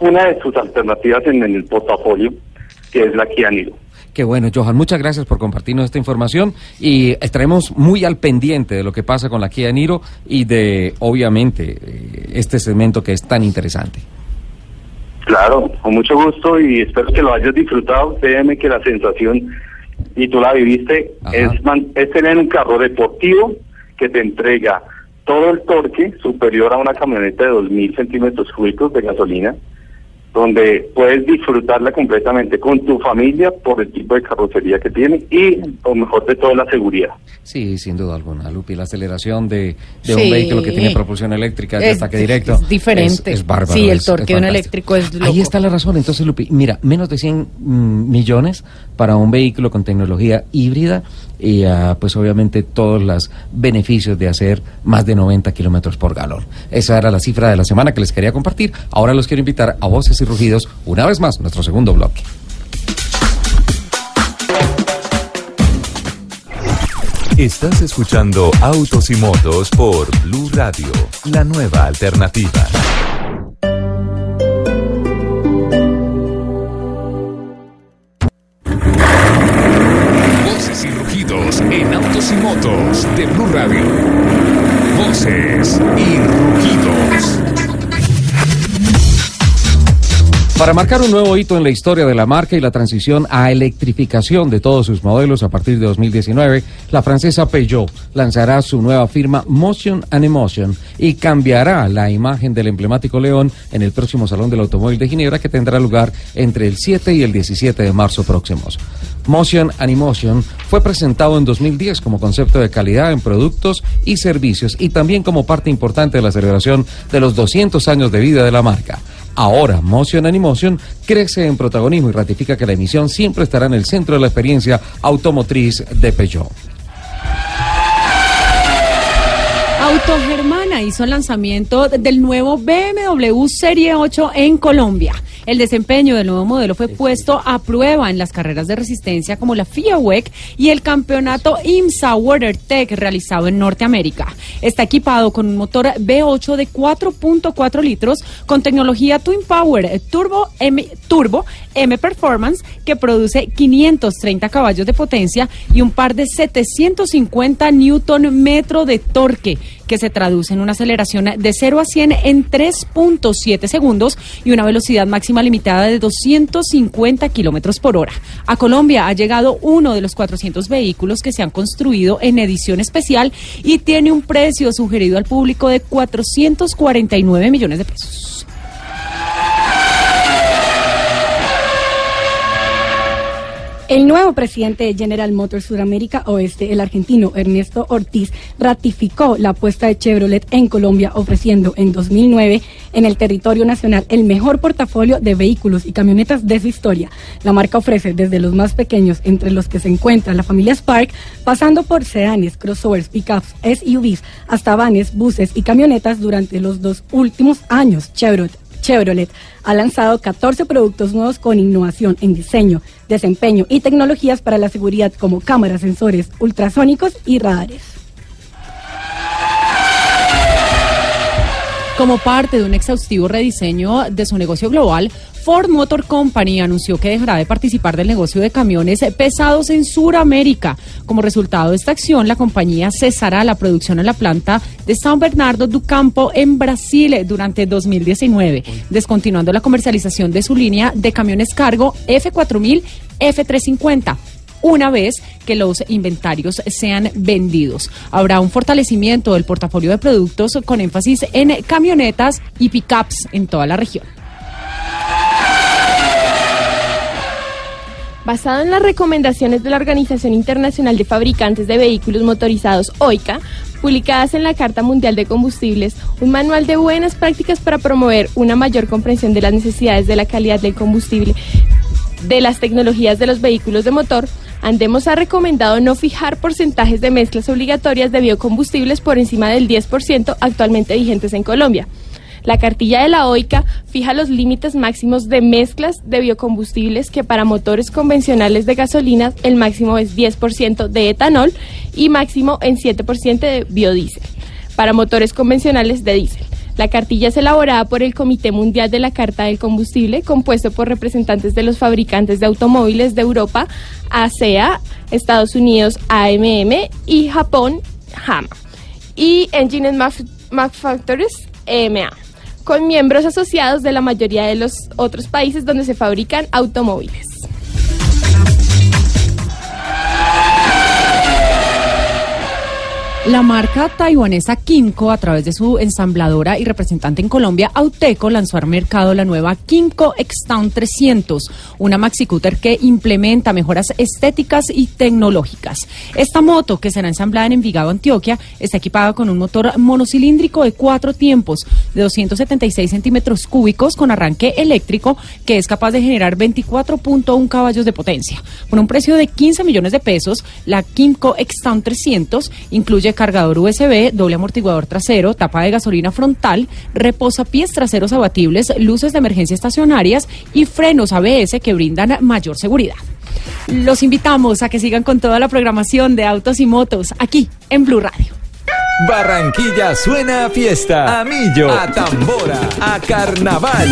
una de sus alternativas en, el portafolio, que es la Kia Niro. Qué bueno, Johan, muchas gracias por compartirnos esta información y estaremos muy al pendiente de lo que pasa con la Kia Niro y de, obviamente, eh, este segmento que es tan interesante. Claro, con mucho gusto y espero que lo hayas disfrutado. Créeme que la sensación, y tú la viviste, es, man- es tener un carro deportivo que te entrega todo el torque superior a una camioneta de 2.000 centímetros cúbicos de gasolina, donde puedes disfrutarla completamente con tu familia por el tipo de carrocería que tiene y, lo mejor de todo, la seguridad. Sí, sin duda alguna, Lupi. La aceleración de, de Sí. un vehículo que tiene propulsión eléctrica de Es- ataque directo. es diferente. Es, es bárbaro. Sí, el es- torque es de un eléctrico es loco. Ahí está la razón. Entonces, Lupi, mira, menos de 100 mm, millones para un vehículo con tecnología híbrida y, ah, pues, obviamente, todos los beneficios de hacer más de 90 kilómetros por galón. Esa era la cifra de la semana que les quería compartir. Ahora los quiero invitar a Voces y Rugidos, una vez más, nuestro segundo bloque. Estás escuchando Autos y Motos por Blue Radio, la nueva alternativa. Motos de Blue Radio. Voces y rugidos. Para marcar un nuevo hito en la historia de la marca y la transición a electrificación de todos sus modelos a partir de 2019, la francesa Peugeot lanzará su nueva firma Motion and Emotion y cambiará la imagen del emblemático león en el próximo Salón del Automóvil de Ginebra que tendrá lugar entre el 7 y el 17 de marzo próximos. Motion and Emotion fue presentado en 2010 como concepto de calidad en productos y servicios y también como parte importante de la celebración de los 200 años de vida de la marca. Ahora, Motion and Emotion crece en protagonismo y ratifica que la emisión siempre estará en el centro de la experiencia automotriz de Peugeot. Autogermana hizo el lanzamiento del nuevo BMW Serie 8 en Colombia. El desempeño del nuevo modelo fue puesto a prueba en las carreras de resistencia como la FIA WEC y el campeonato IMSA WeatherTech realizado en Norteamérica. Está equipado con un motor V8 de 4.4 litros con tecnología Twin Power Turbo M, Turbo M Performance que produce 530 caballos de potencia y un par de 750 newton metro de torque que se traduce en una aceleración de 0 a 100 en 3.7 segundos y una velocidad máxima limitada de 250 kilómetros por hora. A Colombia ha llegado uno de los 400 vehículos que se han construido en edición especial y tiene un precio sugerido al público de 449 millones de pesos. El nuevo presidente de General Motors Sudamérica Oeste, el argentino Ernesto Ortiz, ratificó la apuesta de Chevrolet en Colombia, ofreciendo en 2009 en el territorio nacional el mejor portafolio de vehículos y camionetas de su historia. La marca ofrece desde los más pequeños, entre los que se encuentra la familia Spark, pasando por sedanes, crossovers, pickups, SUVs, hasta vanes, buses y camionetas durante los dos últimos años. Chevrolet Chevrolet ha lanzado 14 productos nuevos con innovación en diseño, desempeño y tecnologías para la seguridad como cámaras, sensores ultrasónicos y radares. Como parte de un exhaustivo rediseño de su negocio global, Ford Motor Company anunció que dejará de participar del negocio de camiones pesados en Sudamérica. Como resultado de esta acción, la compañía cesará la producción en la planta de San Bernardo do Campo en Brasil durante 2019, descontinuando la comercialización de su línea de camiones cargo F4000, F350 una vez que los inventarios sean vendidos. Habrá un fortalecimiento del portafolio de productos con énfasis en camionetas y pickups en toda la región. Basado en las recomendaciones de la Organización Internacional de Fabricantes de Vehículos Motorizados, OICA, publicadas en la Carta Mundial de Combustibles, un manual de buenas prácticas para promover una mayor comprensión de las necesidades de la calidad del combustible de las tecnologías de los vehículos de motor, Andemos ha recomendado no fijar porcentajes de mezclas obligatorias de biocombustibles por encima del 10% actualmente vigentes en Colombia. La cartilla de la OICA fija los límites máximos de mezclas de biocombustibles que para motores convencionales de gasolina el máximo es 10% de etanol y máximo en 7% de biodiesel. Para motores convencionales de diésel. La cartilla es elaborada por el Comité Mundial de la Carta del Combustible, compuesto por representantes de los fabricantes de automóviles de Europa, ASEA, Estados Unidos, AMM y Japón, HAMA, y Engine Manufacturers, EMA, con miembros asociados de la mayoría de los otros países donde se fabrican automóviles. La marca taiwanesa Kimco, a través de su ensambladora y representante en Colombia, Auteco, lanzó al mercado la nueva Kimco X-Town 300, una maxi scooter que implementa mejoras estéticas y tecnológicas. Esta moto, que será ensamblada en Envigado, Antioquia, está equipada con un motor monocilíndrico de cuatro tiempos, de 276 centímetros cúbicos, con arranque eléctrico, que es capaz de generar 24.1 caballos de potencia. Con un precio de 15 millones de pesos, la Kimco X-Town 300 incluye cargador USB, doble amortiguador trasero, tapa de gasolina frontal, reposapiés traseros abatibles, luces de emergencia estacionarias y frenos ABS que brindan mayor seguridad. Los invitamos a que sigan con toda la programación de autos y motos aquí en Blue Radio. Barranquilla suena a fiesta, a millo, a tambora, a carnaval.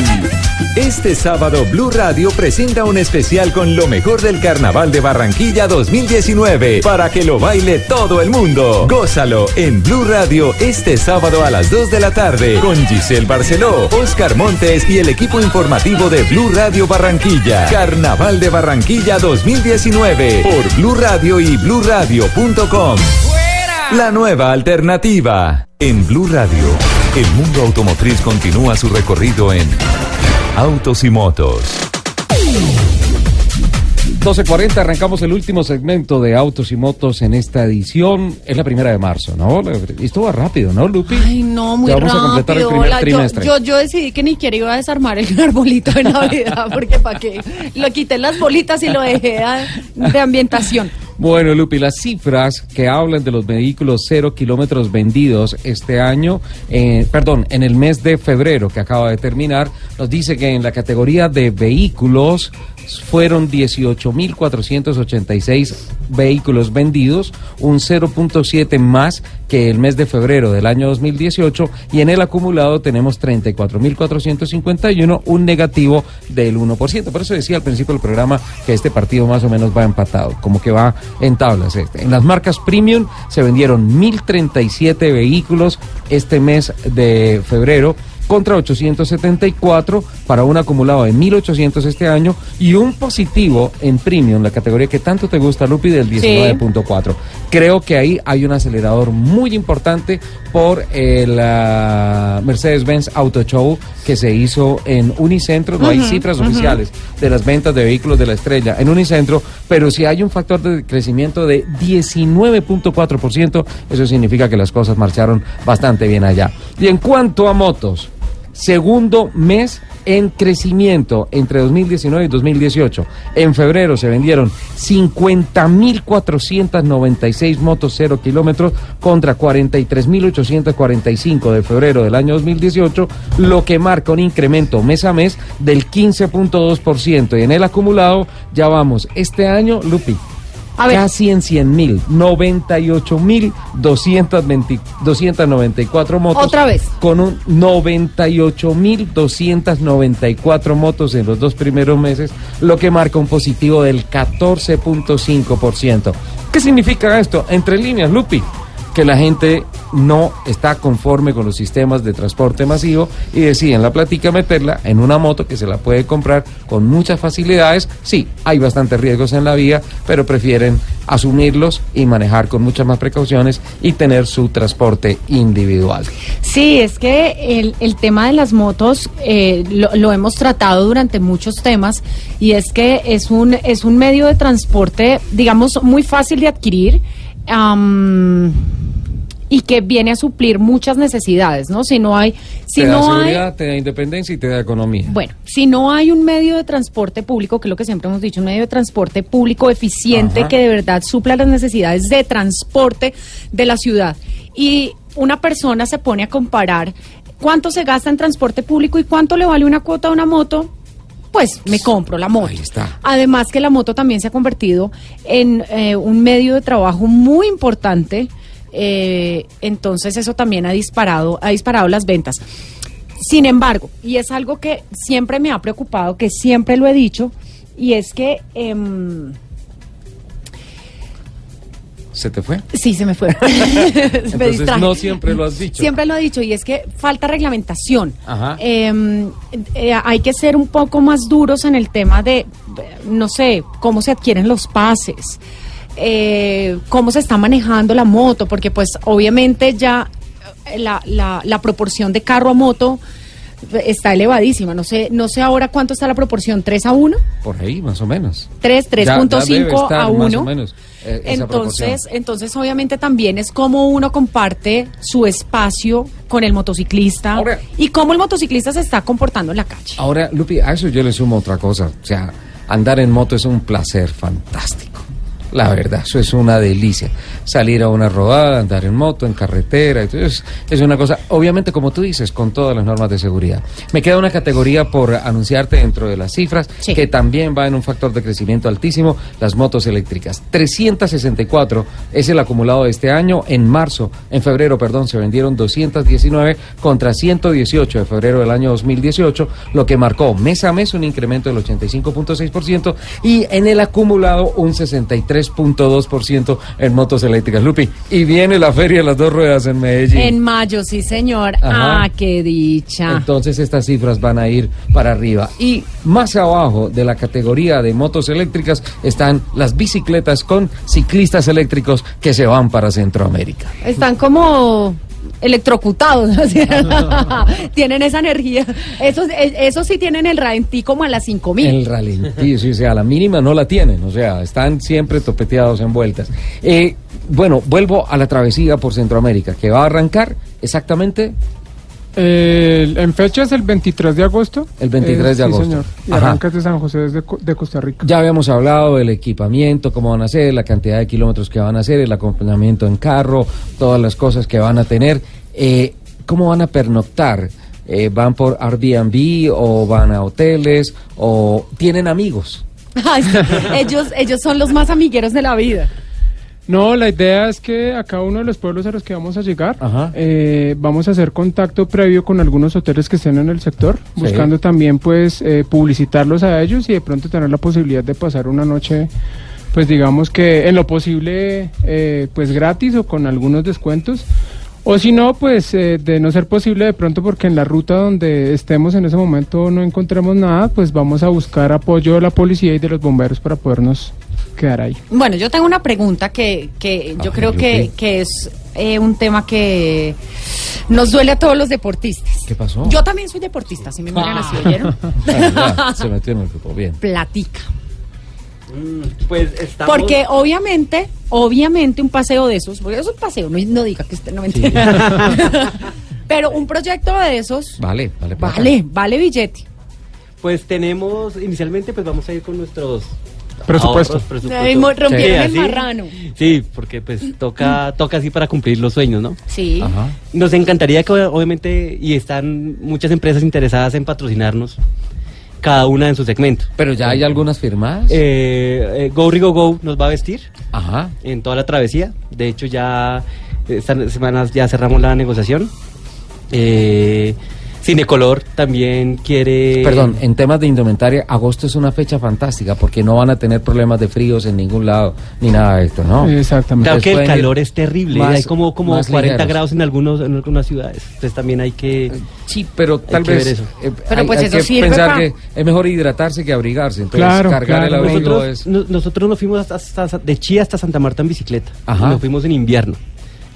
Este sábado Blue Radio presenta un especial con lo mejor del Carnaval de Barranquilla 2019 para que lo baile todo el mundo. Gózalo en Blue Radio este sábado a las 2 de la tarde con Giselle Barceló, Oscar Montes y el equipo informativo de Blue Radio Barranquilla. Carnaval de Barranquilla 2019 por Blue Radio y bluradio.com. La nueva alternativa. En Blue Radio, el mundo automotriz continúa su recorrido en Autos y Motos. 12.40, arrancamos el último segmento de Autos y Motos en esta edición. Es la primera de marzo, ¿no? Y esto va rápido, ¿no, Lupi? Ay, no, muy Ya vamos rápido. a completar el primer Hola, yo- trimestre. Yo, yo decidí que ni siquiera iba a desarmar el [LAUGHS] arbolito de Navidad, porque para qué. Lo quité las bolitas y lo dejé a- de ambientación. Bueno, Lupi, las cifras que hablan de los vehículos cero kilómetros vendidos este año, eh, perdón, en el mes de febrero que acaba de terminar, nos dice que en la categoría de vehículos fueron 18.486 vehículos vendidos, un 0.7 más que el mes de febrero del año 2018 y en el acumulado tenemos 34.451, un negativo del 1%. Por eso decía al principio del programa que este partido más o menos va empatado, como que va en tablas. este. En las marcas premium se vendieron 1.037 vehículos este mes de febrero contra 874 para un acumulado de 1.800 este año y un positivo en premium, la categoría que tanto te gusta, Lupi, del 19.4. Creo que ahí hay un acelerador muy importante por el ah, Mercedes-Benz Auto Show que se hizo en Unicentro. No hay cifras oficiales de las ventas de vehículos de la estrella en Unicentro, pero si hay un factor de crecimiento de 19.4%, eso significa que las cosas marcharon bastante bien allá. Y en cuanto a motos, segundo mes en crecimiento entre 2019 y 2018. En febrero se vendieron 50.496 motos cero kilómetros contra 43.845 de febrero del año 2018, lo que marca un incremento mes a mes del 15.2%. Y en el acumulado ya vamos este año, Lupi. Casi en 100 mil, 98 mil 294 motos. Otra vez. Con un 98 mil 294 motos en los dos primeros meses, lo que marca un positivo del 14.5%. ¿Qué significa esto? Entre líneas, Lupi, que la gente no está conforme con los sistemas de transporte masivo y deciden la platica meterla en una moto que se la puede comprar con muchas facilidades. Sí, hay bastantes riesgos en la vía, pero prefieren asumirlos y manejar con muchas más precauciones y tener su transporte individual. Sí, es que el, el tema de las motos eh, lo, lo hemos tratado durante muchos temas y es que es un, es un medio de transporte, digamos, muy fácil de adquirir. Y que viene a suplir muchas necesidades, ¿no? Si no hay, si te da no hay, seguridad, te da independencia y te da economía. bueno, si no hay un medio de transporte público, que es lo que siempre hemos dicho, un medio de transporte público eficiente Ajá. que de verdad supla las necesidades de transporte de la ciudad. Y una persona se pone a comparar cuánto se gasta en transporte público y cuánto le vale una cuota a una moto, pues me compro la moto. Además que la moto también se ha convertido en eh, un medio de trabajo muy importante. eh, entonces eso también ha disparado, ha disparado las ventas. Sin embargo, y es algo que siempre me ha preocupado, que siempre lo he dicho, y es que em, ¿Se te fue? sí se me fue. [LAUGHS] me Entonces distraje. no siempre lo has dicho. Siempre lo he dicho, y es que falta reglamentación. Ajá. Eh, eh, hay que ser un poco más duros en el tema de, no sé, cómo se adquieren los pases, eh, cómo se está manejando la moto, porque pues obviamente ya la, la, la proporción de carro a moto está elevadísima. No sé, no sé ahora cuánto está la proporción, 3 a 1, Por ahí, más o menos. 3, Ya- ya debe 3.5 estar a Más o 1. menos, eh. Entonces, entonces obviamente también es como uno comparte su espacio con el motociclista y cómo el motociclista se está comportando en la calle. Ahora, Lupi, a eso yo le sumo otra cosa. O sea, andar en moto es un placer fantástico. La verdad, eso es una delicia. Salir a una rodada, andar en moto, en carretera, entonces es una cosa, obviamente como tú dices, con todas las normas de seguridad. Me queda una categoría por anunciarte dentro de las cifras, que también va en un factor de crecimiento altísimo, las motos eléctricas. 364 es el acumulado de este año. En marzo, en febrero, perdón, se vendieron 219 contra 118 de febrero del año 2018, lo que marcó mes a mes un incremento del 85.6% y en el acumulado un 63.2% en motos eléctricas. Lupi, y viene la feria de las dos ruedas en Medellín. En mayo, sí, señor. Ajá. Ah, qué dicha. Entonces estas cifras van a ir para arriba. Y más abajo de la categoría de motos eléctricas están las bicicletas con ciclistas eléctricos que se van para Centroamérica. Están como electrocutados, [LAUGHS] ¿no? [LAUGHS] tienen esa energía. Esos, eh, esos sí tienen el ralentí como a las 5000. El ralentí, sí, o sea, la mínima no la tienen, o sea, están siempre topeteados en vueltas. Eh, bueno, vuelvo a la travesía por Centroamérica, que va a arrancar exactamente El- en fecha es el 23 de agosto. El 23 de sí, agosto. señor. Y arranca desde San José, desde de Costa Rica. Ya habíamos hablado del equipamiento, cómo van a ser, la cantidad de kilómetros que van a hacer, el acompañamiento en carro, todas las cosas que van a tener. Eh, ¿Cómo van a pernoctar? Eh, ¿Van por Airbnb o van a hoteles o tienen amigos? [LAUGHS] Ay, sí, ellos, ellos son los más amigueros de la vida. No, la idea es que a cada uno de los pueblos a los que vamos a llegar, eh, vamos a hacer contacto previo con algunos hoteles que estén en el sector, Sí. buscando también pues eh, publicitarlos a ellos y de pronto tener la posibilidad de pasar una noche, pues digamos que en lo posible eh, pues gratis o con algunos descuentos. O si no, pues eh, de no ser posible de pronto porque en la ruta donde estemos en ese momento no encontremos nada, pues vamos a buscar apoyo de la policía y de los bomberos para podernos quedar ahí. Bueno, yo tengo una pregunta que, que yo creo que, que es eh, un tema que nos duele a todos los deportistas. ¿Qué pasó? Yo también soy deportista, si me miran así, ¿oyeron? [LAUGHS] Ah, Se metió en el fútbol, bien. Platica. Pues estamos... Porque obviamente, obviamente un paseo de esos, porque es un paseo, no, no diga que usted no me entiende. [LAUGHS] Pero un proyecto de esos, Vale, vale. plata. vale, vale billete. Pues tenemos, inicialmente pues vamos a ir con nuestros Presupuesto. ahorros, rompieron el así. marrano. Sí, porque pues toca, toca así para cumplir los sueños, ¿no? Sí. Nos encantaría que obviamente, y están muchas empresas interesadas en patrocinarnos, cada una en su segmento. Pero ya hay algunas firmadas. Eh, eh, Go Rigo Go nos va a vestir Ajá. en toda la travesía. De hecho, ya esta semana ya cerramos la negociación. Eh, Cinecolor también quiere... Perdón, en temas de indumentaria, agosto es una fecha fantástica porque no van a tener problemas de fríos en ningún lado ni nada de esto, ¿no? Exactamente. Claro que el calor es terrible, más- hay como, como más 40 ligeros. grados en, algunos, en algunas ciudades. Entonces también hay que... Sí, pero tal vez ver eso. eh, Pero hay, pues hay eso que sirve pensar que es mejor hidratarse que abrigarse. Entonces, Claro, cargar el abrigo Nosotros, es no- nosotros nos fuimos hasta, hasta- de Chía hasta Santa Marta en bicicleta. Ajá. Nos fuimos en invierno.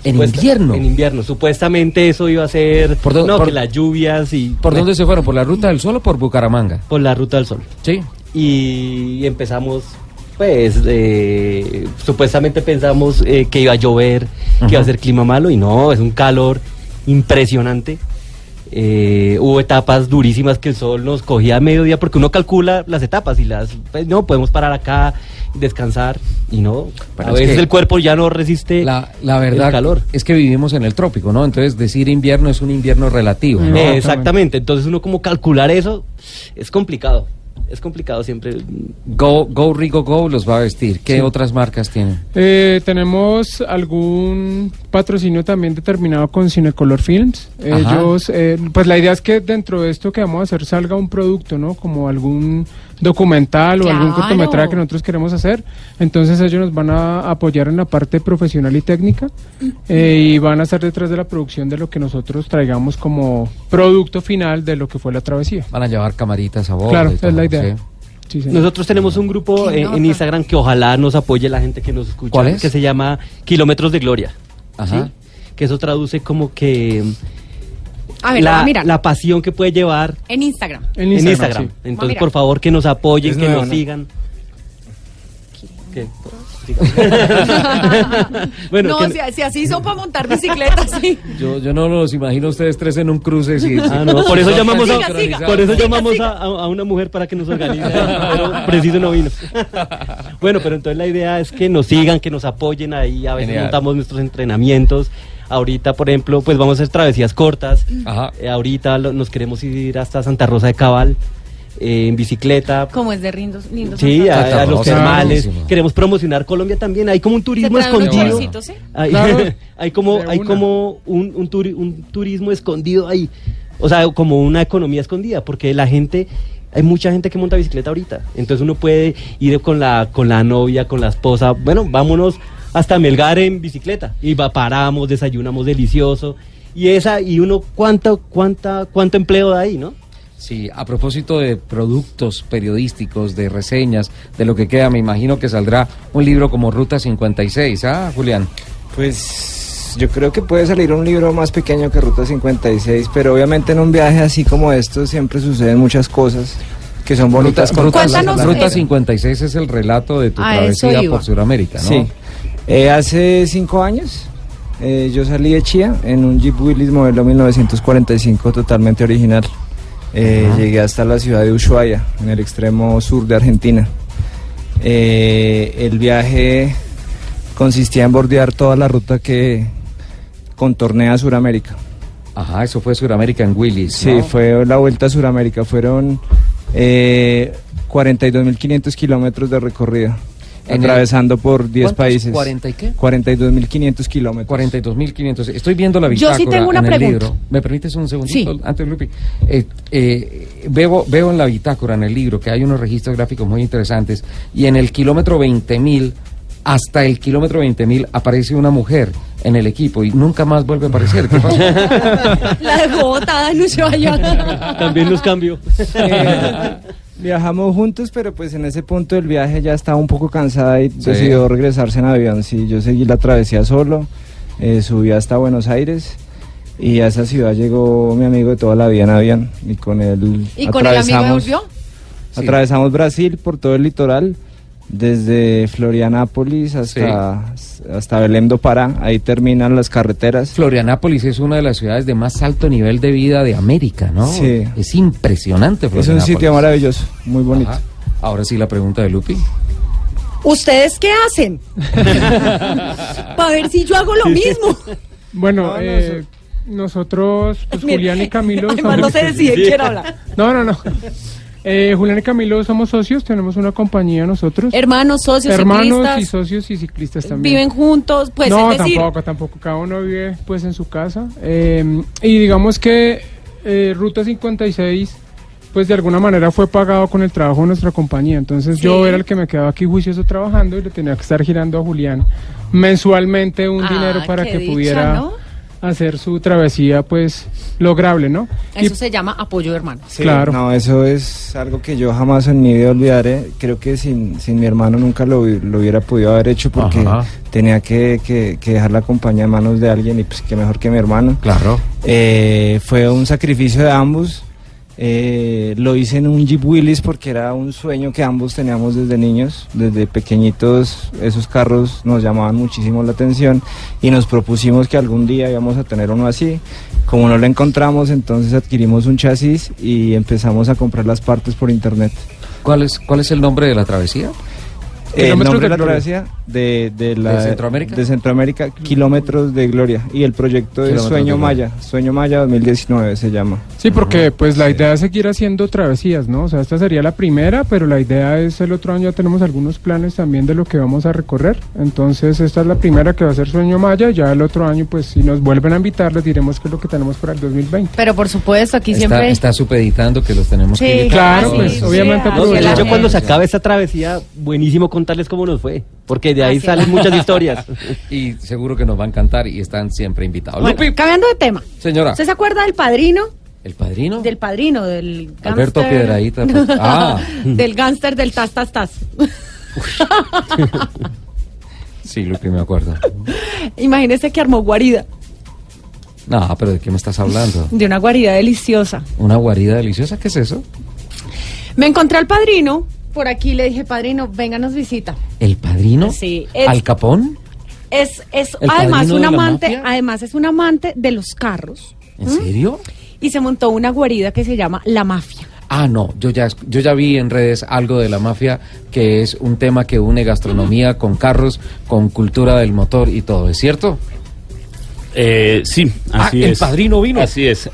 En Supuesta- invierno. En invierno. Supuestamente eso iba a ser... ¿Por no, por- que las lluvias y... ¿Por dónde se fueron? ¿Por la ruta del sol o por Bucaramanga? Por la Ruta del Sol. Sí. Y empezamos, pues, eh, supuestamente pensamos eh, que iba a llover, que iba a ser clima malo, y no, es un calor impresionante. Eh, hubo etapas durísimas que el sol nos cogía a mediodía porque uno calcula las etapas y las pues, no podemos parar acá descansar y no Pero a es veces que el cuerpo ya no resiste La, la verdad el calor es que vivimos en el trópico, ¿no? Entonces decir invierno es un invierno relativo, ¿no? Eh, exactamente entonces uno como calcular eso es complicado es complicado siempre Go, Go Rigo Go los va a vestir. ¿Qué Sí. otras marcas tienen? Eh, tenemos algún patrocinio también determinado con Cinecolor Films. Ajá. Ellos, eh, pues la idea es que dentro de esto que vamos a hacer salga un producto, ¿no? Como algún documental o algún cortometraje que nosotros queremos hacer. Entonces ellos nos van a apoyar en la parte profesional y técnica eh, y van a estar detrás de la producción de lo que nosotros traigamos como producto final de lo que fue la travesía. Van a llevar camaritas a bordo. Claro, es la idea. ¿sí? Sí, señor. Nosotros tenemos un grupo en. Instagram que ojalá nos apoye la gente que nos escucha. ¿Cuál es? Que se llama Kilómetros de Gloria. Ajá. ¿sí? Que eso traduce como que A ver, la, a mirar. la pasión que puede llevar En Instagram. En en Instagram, sí. Entonces, por favor, que nos apoyen, Es que nuevo, nos ¿no? sigan. ¿Qué? Bueno, [LAUGHS] no, que- si, si así son para montar bicicletas, [LAUGHS] sí. Yo, yo no los imagino a ustedes tres en un cruce. Si, Ah, no, por eso [LAUGHS] llamamos, a, Siga, por eso llamamos a, a- a una mujer para que nos organice, pero preciso no vino. Bueno, pero entonces la idea es que nos sigan, que nos apoyen ahí, a veces Genial. montamos nuestros entrenamientos. Ahorita, por ejemplo, pues vamos a hacer travesías cortas. Ajá. Eh, ahorita lo- nos queremos ir hasta Santa Rosa de Cabal eh, en bicicleta. Como es de lindos, lindos Sí, Santa a, Rosa. a los termales. Queremos promocionar Colombia también. Hay como un turismo escondido. Hay, Claro. [LAUGHS] hay como, hay una. como un, un, turi- un turismo escondido ahí. O sea, como una economía escondida, porque la gente, hay mucha gente que monta bicicleta ahorita. Entonces uno puede ir con la, con la novia, con la esposa. Bueno, vámonos hasta Melgar en bicicleta. Y va, paramos, desayunamos delicioso. Y esa, y uno, ¿cuánto, cuánta, cuánto empleo da ahí, no? Sí, a propósito de productos periodísticos, de reseñas, de lo que queda, me imagino que saldrá un libro como Ruta 56, ¿ah, Julián? Pues yo creo que puede salir un libro más pequeño que Ruta 56, pero obviamente en un viaje así como esto siempre suceden muchas cosas que son bonitas. Ruta, Ruta- Cuéntanos, Ruta eh, 56 es el relato de tu travesía por Sudamérica, ¿no? Sí. Eh, hace cinco años eh, yo salí de Chía en un Jeep Willys modelo 1945 totalmente original. Eh, llegué hasta la ciudad de Ushuaia, en el extremo sur de Argentina. El viaje consistía en bordear toda la ruta que contornea Sudamérica. Ajá, eso fue Sudamérica en Willis, Sí, fue la vuelta a Sudamérica. Fueron eh, 42.500 kilómetros de recorrido, En el- atravesando por 10 ¿Cuántos? países. ¿40 y qué? 42.500 kilómetros. 42.500. Estoy viendo la Yo sí bitácora tengo una en el pregunta. libro. ¿Me permites un segundito Sí. antes, Lupi? Eh, eh, veo, veo en la bitácora, en el libro, que hay unos registros gráficos muy interesantes y en el kilómetro 20.000 hasta el kilómetro 20.000 aparece una mujer en el equipo y nunca más vuelve a aparecer. ¿Qué pasó? [LAUGHS] La dejó botada en Ushuaia. También nos cambió. Eh, viajamos juntos, pero pues en ese punto del viaje ya estaba un poco cansada y Sí. decidió regresarse en avión. Sí, yo seguí la travesía solo, eh, subí hasta Buenos Aires y a esa ciudad llegó mi amigo de toda la vida en avión y con él ¿Y con el amigo atravesamos- volvió? Sí. Atravesamos Brasil por todo el litoral, desde Florianápolis hasta, hasta Belém do Pará, ahí terminan las carreteras. Florianápolis es una de las ciudades de más alto nivel de vida de América, ¿no? Sí. Es impresionante Es un Florianápolis. sitio maravilloso, muy bonito. Ajá. Ahora sí la pregunta de Lupi. ¿Ustedes qué hacen? [LAUGHS] Para ver si yo hago lo mismo. Bueno, No, no, eh, nosotros, pues Julián y Camilo. [LAUGHS] Además, no se decide quién habla. No, no, no. Eh, Julián y Camilo somos socios, tenemos una compañía nosotros. Hermanos, socios, Hermanos ciclistas. y socios y ciclistas también. Viven juntos, pues no, es decir, tampoco, tampoco. Cada uno vive pues en su casa. Eh, y digamos que eh, Ruta 56, pues de alguna manera fue pagado con el trabajo de nuestra compañía. Entonces yo era el que me quedaba aquí juicioso trabajando y le tenía que estar girando a Julián mensualmente un Ah, dinero para que dicha, pudiera ¿no? Hacer su travesía pues lograble, ¿no? Y- eso se llama apoyo de hermanos. Sí, Claro. No, eso es algo que yo jamás en mi vida olvidaré. Creo que sin, sin mi hermano nunca lo, lo hubiera podido haber hecho porque Ajá. tenía que, que- que dejar la compañía en manos de alguien y pues qué mejor que mi hermano. Claro. Eh, fue un sacrificio de ambos. Eh, lo hice en un Jeep Willys porque era un sueño que ambos teníamos desde niños, desde pequeñitos. Esos carros nos llamaban muchísimo la atención y nos propusimos que algún día íbamos a tener uno así. Como no lo encontramos, entonces adquirimos un chasis y empezamos a comprar las partes por internet. ¿Cuál es, ¿Cuál es el nombre de la travesía? El Kilómetros nombre de la travesía de, de la, ¿De Centroamérica? de Centroamérica, Kilómetros de Gloria. Y el proyecto Sueño de Gloria. Maya, Sueño Maya 2019 se llama. Sí, porque pues la idea es seguir haciendo travesías, ¿no? O sea, esta sería la primera, pero la idea es el otro año ya tenemos algunos planes también de lo que vamos a recorrer. Entonces, esta es la primera que va a ser Sueño Maya, ya el otro año pues si nos vuelven a invitar les diremos qué es lo que tenemos para el 2020. Pero por supuesto, aquí Está, siempre... está supeditando que los tenemos que Sí, invitar. Claro, pues, obviamente No, hecho, cuando se acabe esta travesía, buenísimo contarles cómo nos fue. Porque de ahí Así salen muchas historias. [LAUGHS] Y seguro que nos va a encantar y están siempre invitados. Bueno, Lupi, cambiando de tema. señora, ¿Usted se acuerda del padrino? ¿el padrino? Del padrino, del Alberto gánster- Piedradita, [LAUGHS] pues. Ah. [LAUGHS] del gánster del tas, tas, tas. Sí, Lupi, me acuerdo. Imagínese que armó guarida. No, pero ¿de qué me estás hablando? De una guarida deliciosa. ¿Una guarida deliciosa? ¿Qué es eso? Me encontré al padrino por aquí le dije, padrino, vénganos visita. ¿El padrino? Sí, es- ¿Al Capón? Es, es ¿El además padrino un amante, mafia? además es un amante de los carros. ¿En serio? Y se montó una guarida que se llama La Mafia. Ah, no, yo ya, yo ya vi en redes algo de la mafia, que es un tema que une gastronomía con carros, con cultura del motor y todo, ¿es cierto? Eh, sí, Ah, así el es. padrino vino. Así es.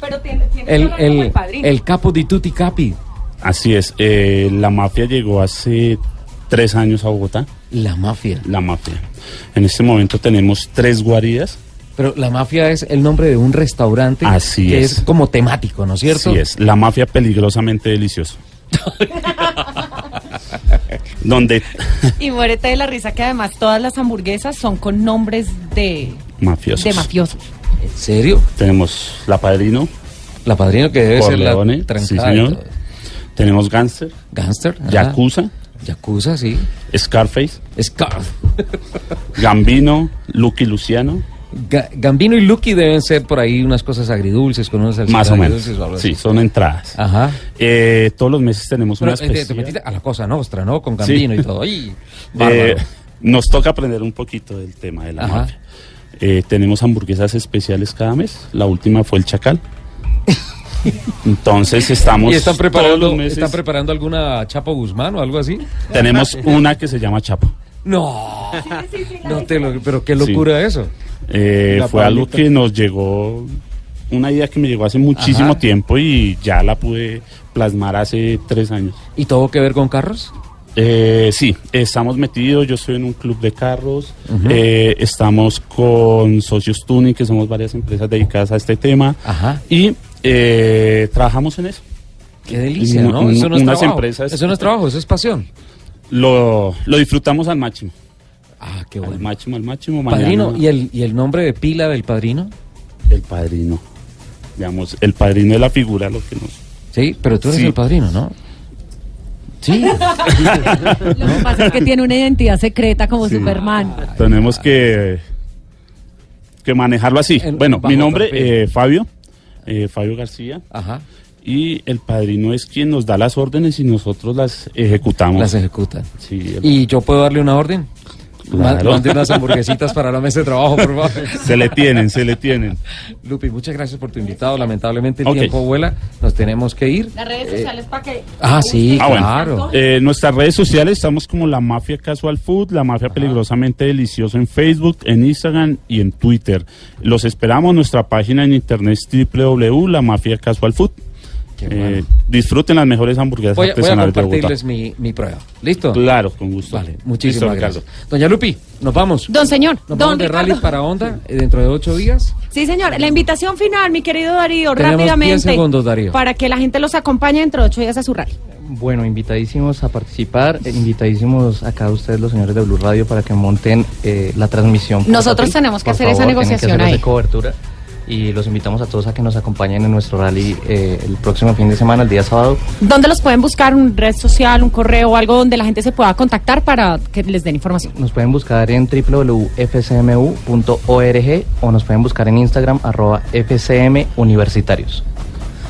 Pero tiene, tiene El, el, el capo di tutti capi. Así es. Eh, la mafia llegó hace tres años a Bogotá. La mafia. La mafia. En este momento tenemos tres guaridas. Pero la mafia es el nombre de un restaurante Así que es. es. como temático, ¿no es cierto? Así es. La mafia peligrosamente delicioso. [LAUGHS] Donde Y muérete de la risa que además todas las hamburguesas son con nombres de, mafiosos. de mafiosos. ¿En serio? Tenemos La Padrino. La Padrino que debe ser la trancada sí y señor. Tenemos Gangster. Gangster. ajá. Yakuza. Yakuza, sí. Scarface. Scar. [LAUGHS] Gambino. Lucky Luciano. Ga- Gambino y Lucky deben ser por ahí unas cosas agridulces con unas Más o menos. Sí, son entradas. Ajá. Eh, todos los meses tenemos Pero, una eh, te- metiste a la cosa nostra, ¿no? Con Gambino Sí. y todo. [LAUGHS] ¡Ay! Eh, nos toca aprender un poquito del tema de la Ajá. mafia. Eh, tenemos hamburguesas especiales cada mes. La última fue el Chacal. Entonces estamos ¿Y están todos preparando, los meses- están preparando alguna Chapo Guzmán o algo así? tenemos una que se llama Chapo. No. No te lo, pero qué locura eso. Eh, fue algo que nos llegó, una idea que me llegó hace muchísimo Ajá. tiempo y ya la pude plasmar hace tres años. ¿Y todo que ver con carros? Eh, sí, estamos metidos, yo estoy en un club de carros, eh, estamos con Socios Tuning, que somos varias empresas dedicadas a este tema, Ajá. y eh, trabajamos en eso. Qué delicia, ¿no? un- Eso no es unas trabajo. empresas- Eso no es trabajo, eso es pasión. Lo, lo disfrutamos al máximo. Ah, qué Al bueno. máximo, al máximo. Padrino, mañana- ¿y el, ¿y el nombre de pila del padrino? El padrino. Digamos, el padrino de la figura, lo que nos... Sí, pero tú eres Sí. el padrino, ¿no? Sí. [LAUGHS] Lo que pasa es que tiene una identidad secreta como Superman. Tenemos que, que manejarlo así. En- bueno, mi nombre eh, Fabio, eh, Fabio García. Ajá. Y el padrino es quien nos da las órdenes y nosotros las ejecutamos. Las ejecutan. Sí, el- ¿Y yo puedo darle una orden? Claro. Mande unas hamburguesitas para la mesa de trabajo, por favor. Se le tienen, se le tienen. Lupi, muchas gracias por tu invitado. Lamentablemente el tiempo vuela. Nos tenemos que ir. Las redes sociales para que... Ah, sí, Ah, bueno. claro. Eh, nuestras redes sociales estamos como la Mafia Casual Food, la Mafia Peligrosamente Delicioso en Facebook, en Instagram y en Twitter. Los esperamos. Nuestra página en internet es www.lamafiacasualfood. Qué Eh, bueno. disfruten las mejores hamburguesas Voy a, voy a artesanales de Bogotá. compartirles mi, mi prueba. ¿Listo? Claro, con gusto. Vale, muchísimas Listo, gracias. Doña Lupi, nos vamos. Don señor, Nos don vamos de rally para Onda eh, dentro de ocho días. Sí, señor. La invitación final, mi querido Darío, Tenemos rápidamente. 10 segundos, Darío. Para que la gente los acompañe dentro de ocho días a su rally. Bueno, invitadísimos a participar, eh, invitadísimos acá ustedes los señores de Blue Radio para que monten eh, la transmisión. Nosotros tenemos que Por hacer esa tienen que negociación hacer esa cobertura y los invitamos a todos a que nos acompañen en nuestro rally eh, el próximo fin de semana, el día sábado. ¿Dónde los pueden buscar? ¿Un red social, un correo o algo donde la gente se pueda contactar para que les den información? Nos pueden buscar en www.fcmu.org o nos pueden buscar en Instagram arroba FCM Universitarios.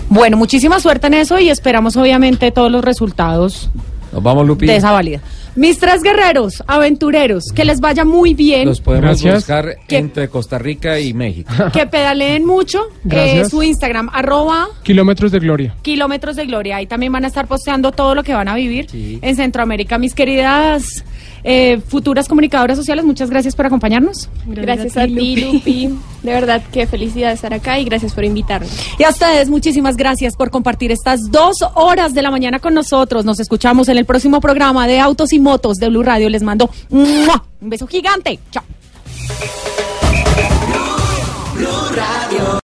Bueno, muchísima suerte en eso y esperamos obviamente todos los resultados Nos vamos, Lupi. de esa válida. Mis tres guerreros, aventureros, que les vaya muy bien, Los podemos Gracias. buscar entre Costa Rica y México. [LAUGHS] que pedaleen mucho. eh, Gracias. su Instagram, arroba Kilómetros de gloria. kilómetros de gloria. Ahí también van a estar posteando todo lo que van a vivir Sí. en Centroamérica. Mis queridas eh, futuras comunicadoras sociales. Muchas gracias por acompañarnos. Gracias, gracias a, ti, Lupi. De verdad, qué felicidad estar acá y gracias por invitarnos. Y a ustedes, muchísimas gracias por compartir estas dos horas de la mañana con nosotros. Nos escuchamos en el próximo programa de Autos y Motos de Blue Radio. Les mando un beso gigante. Chao. Blue Radio.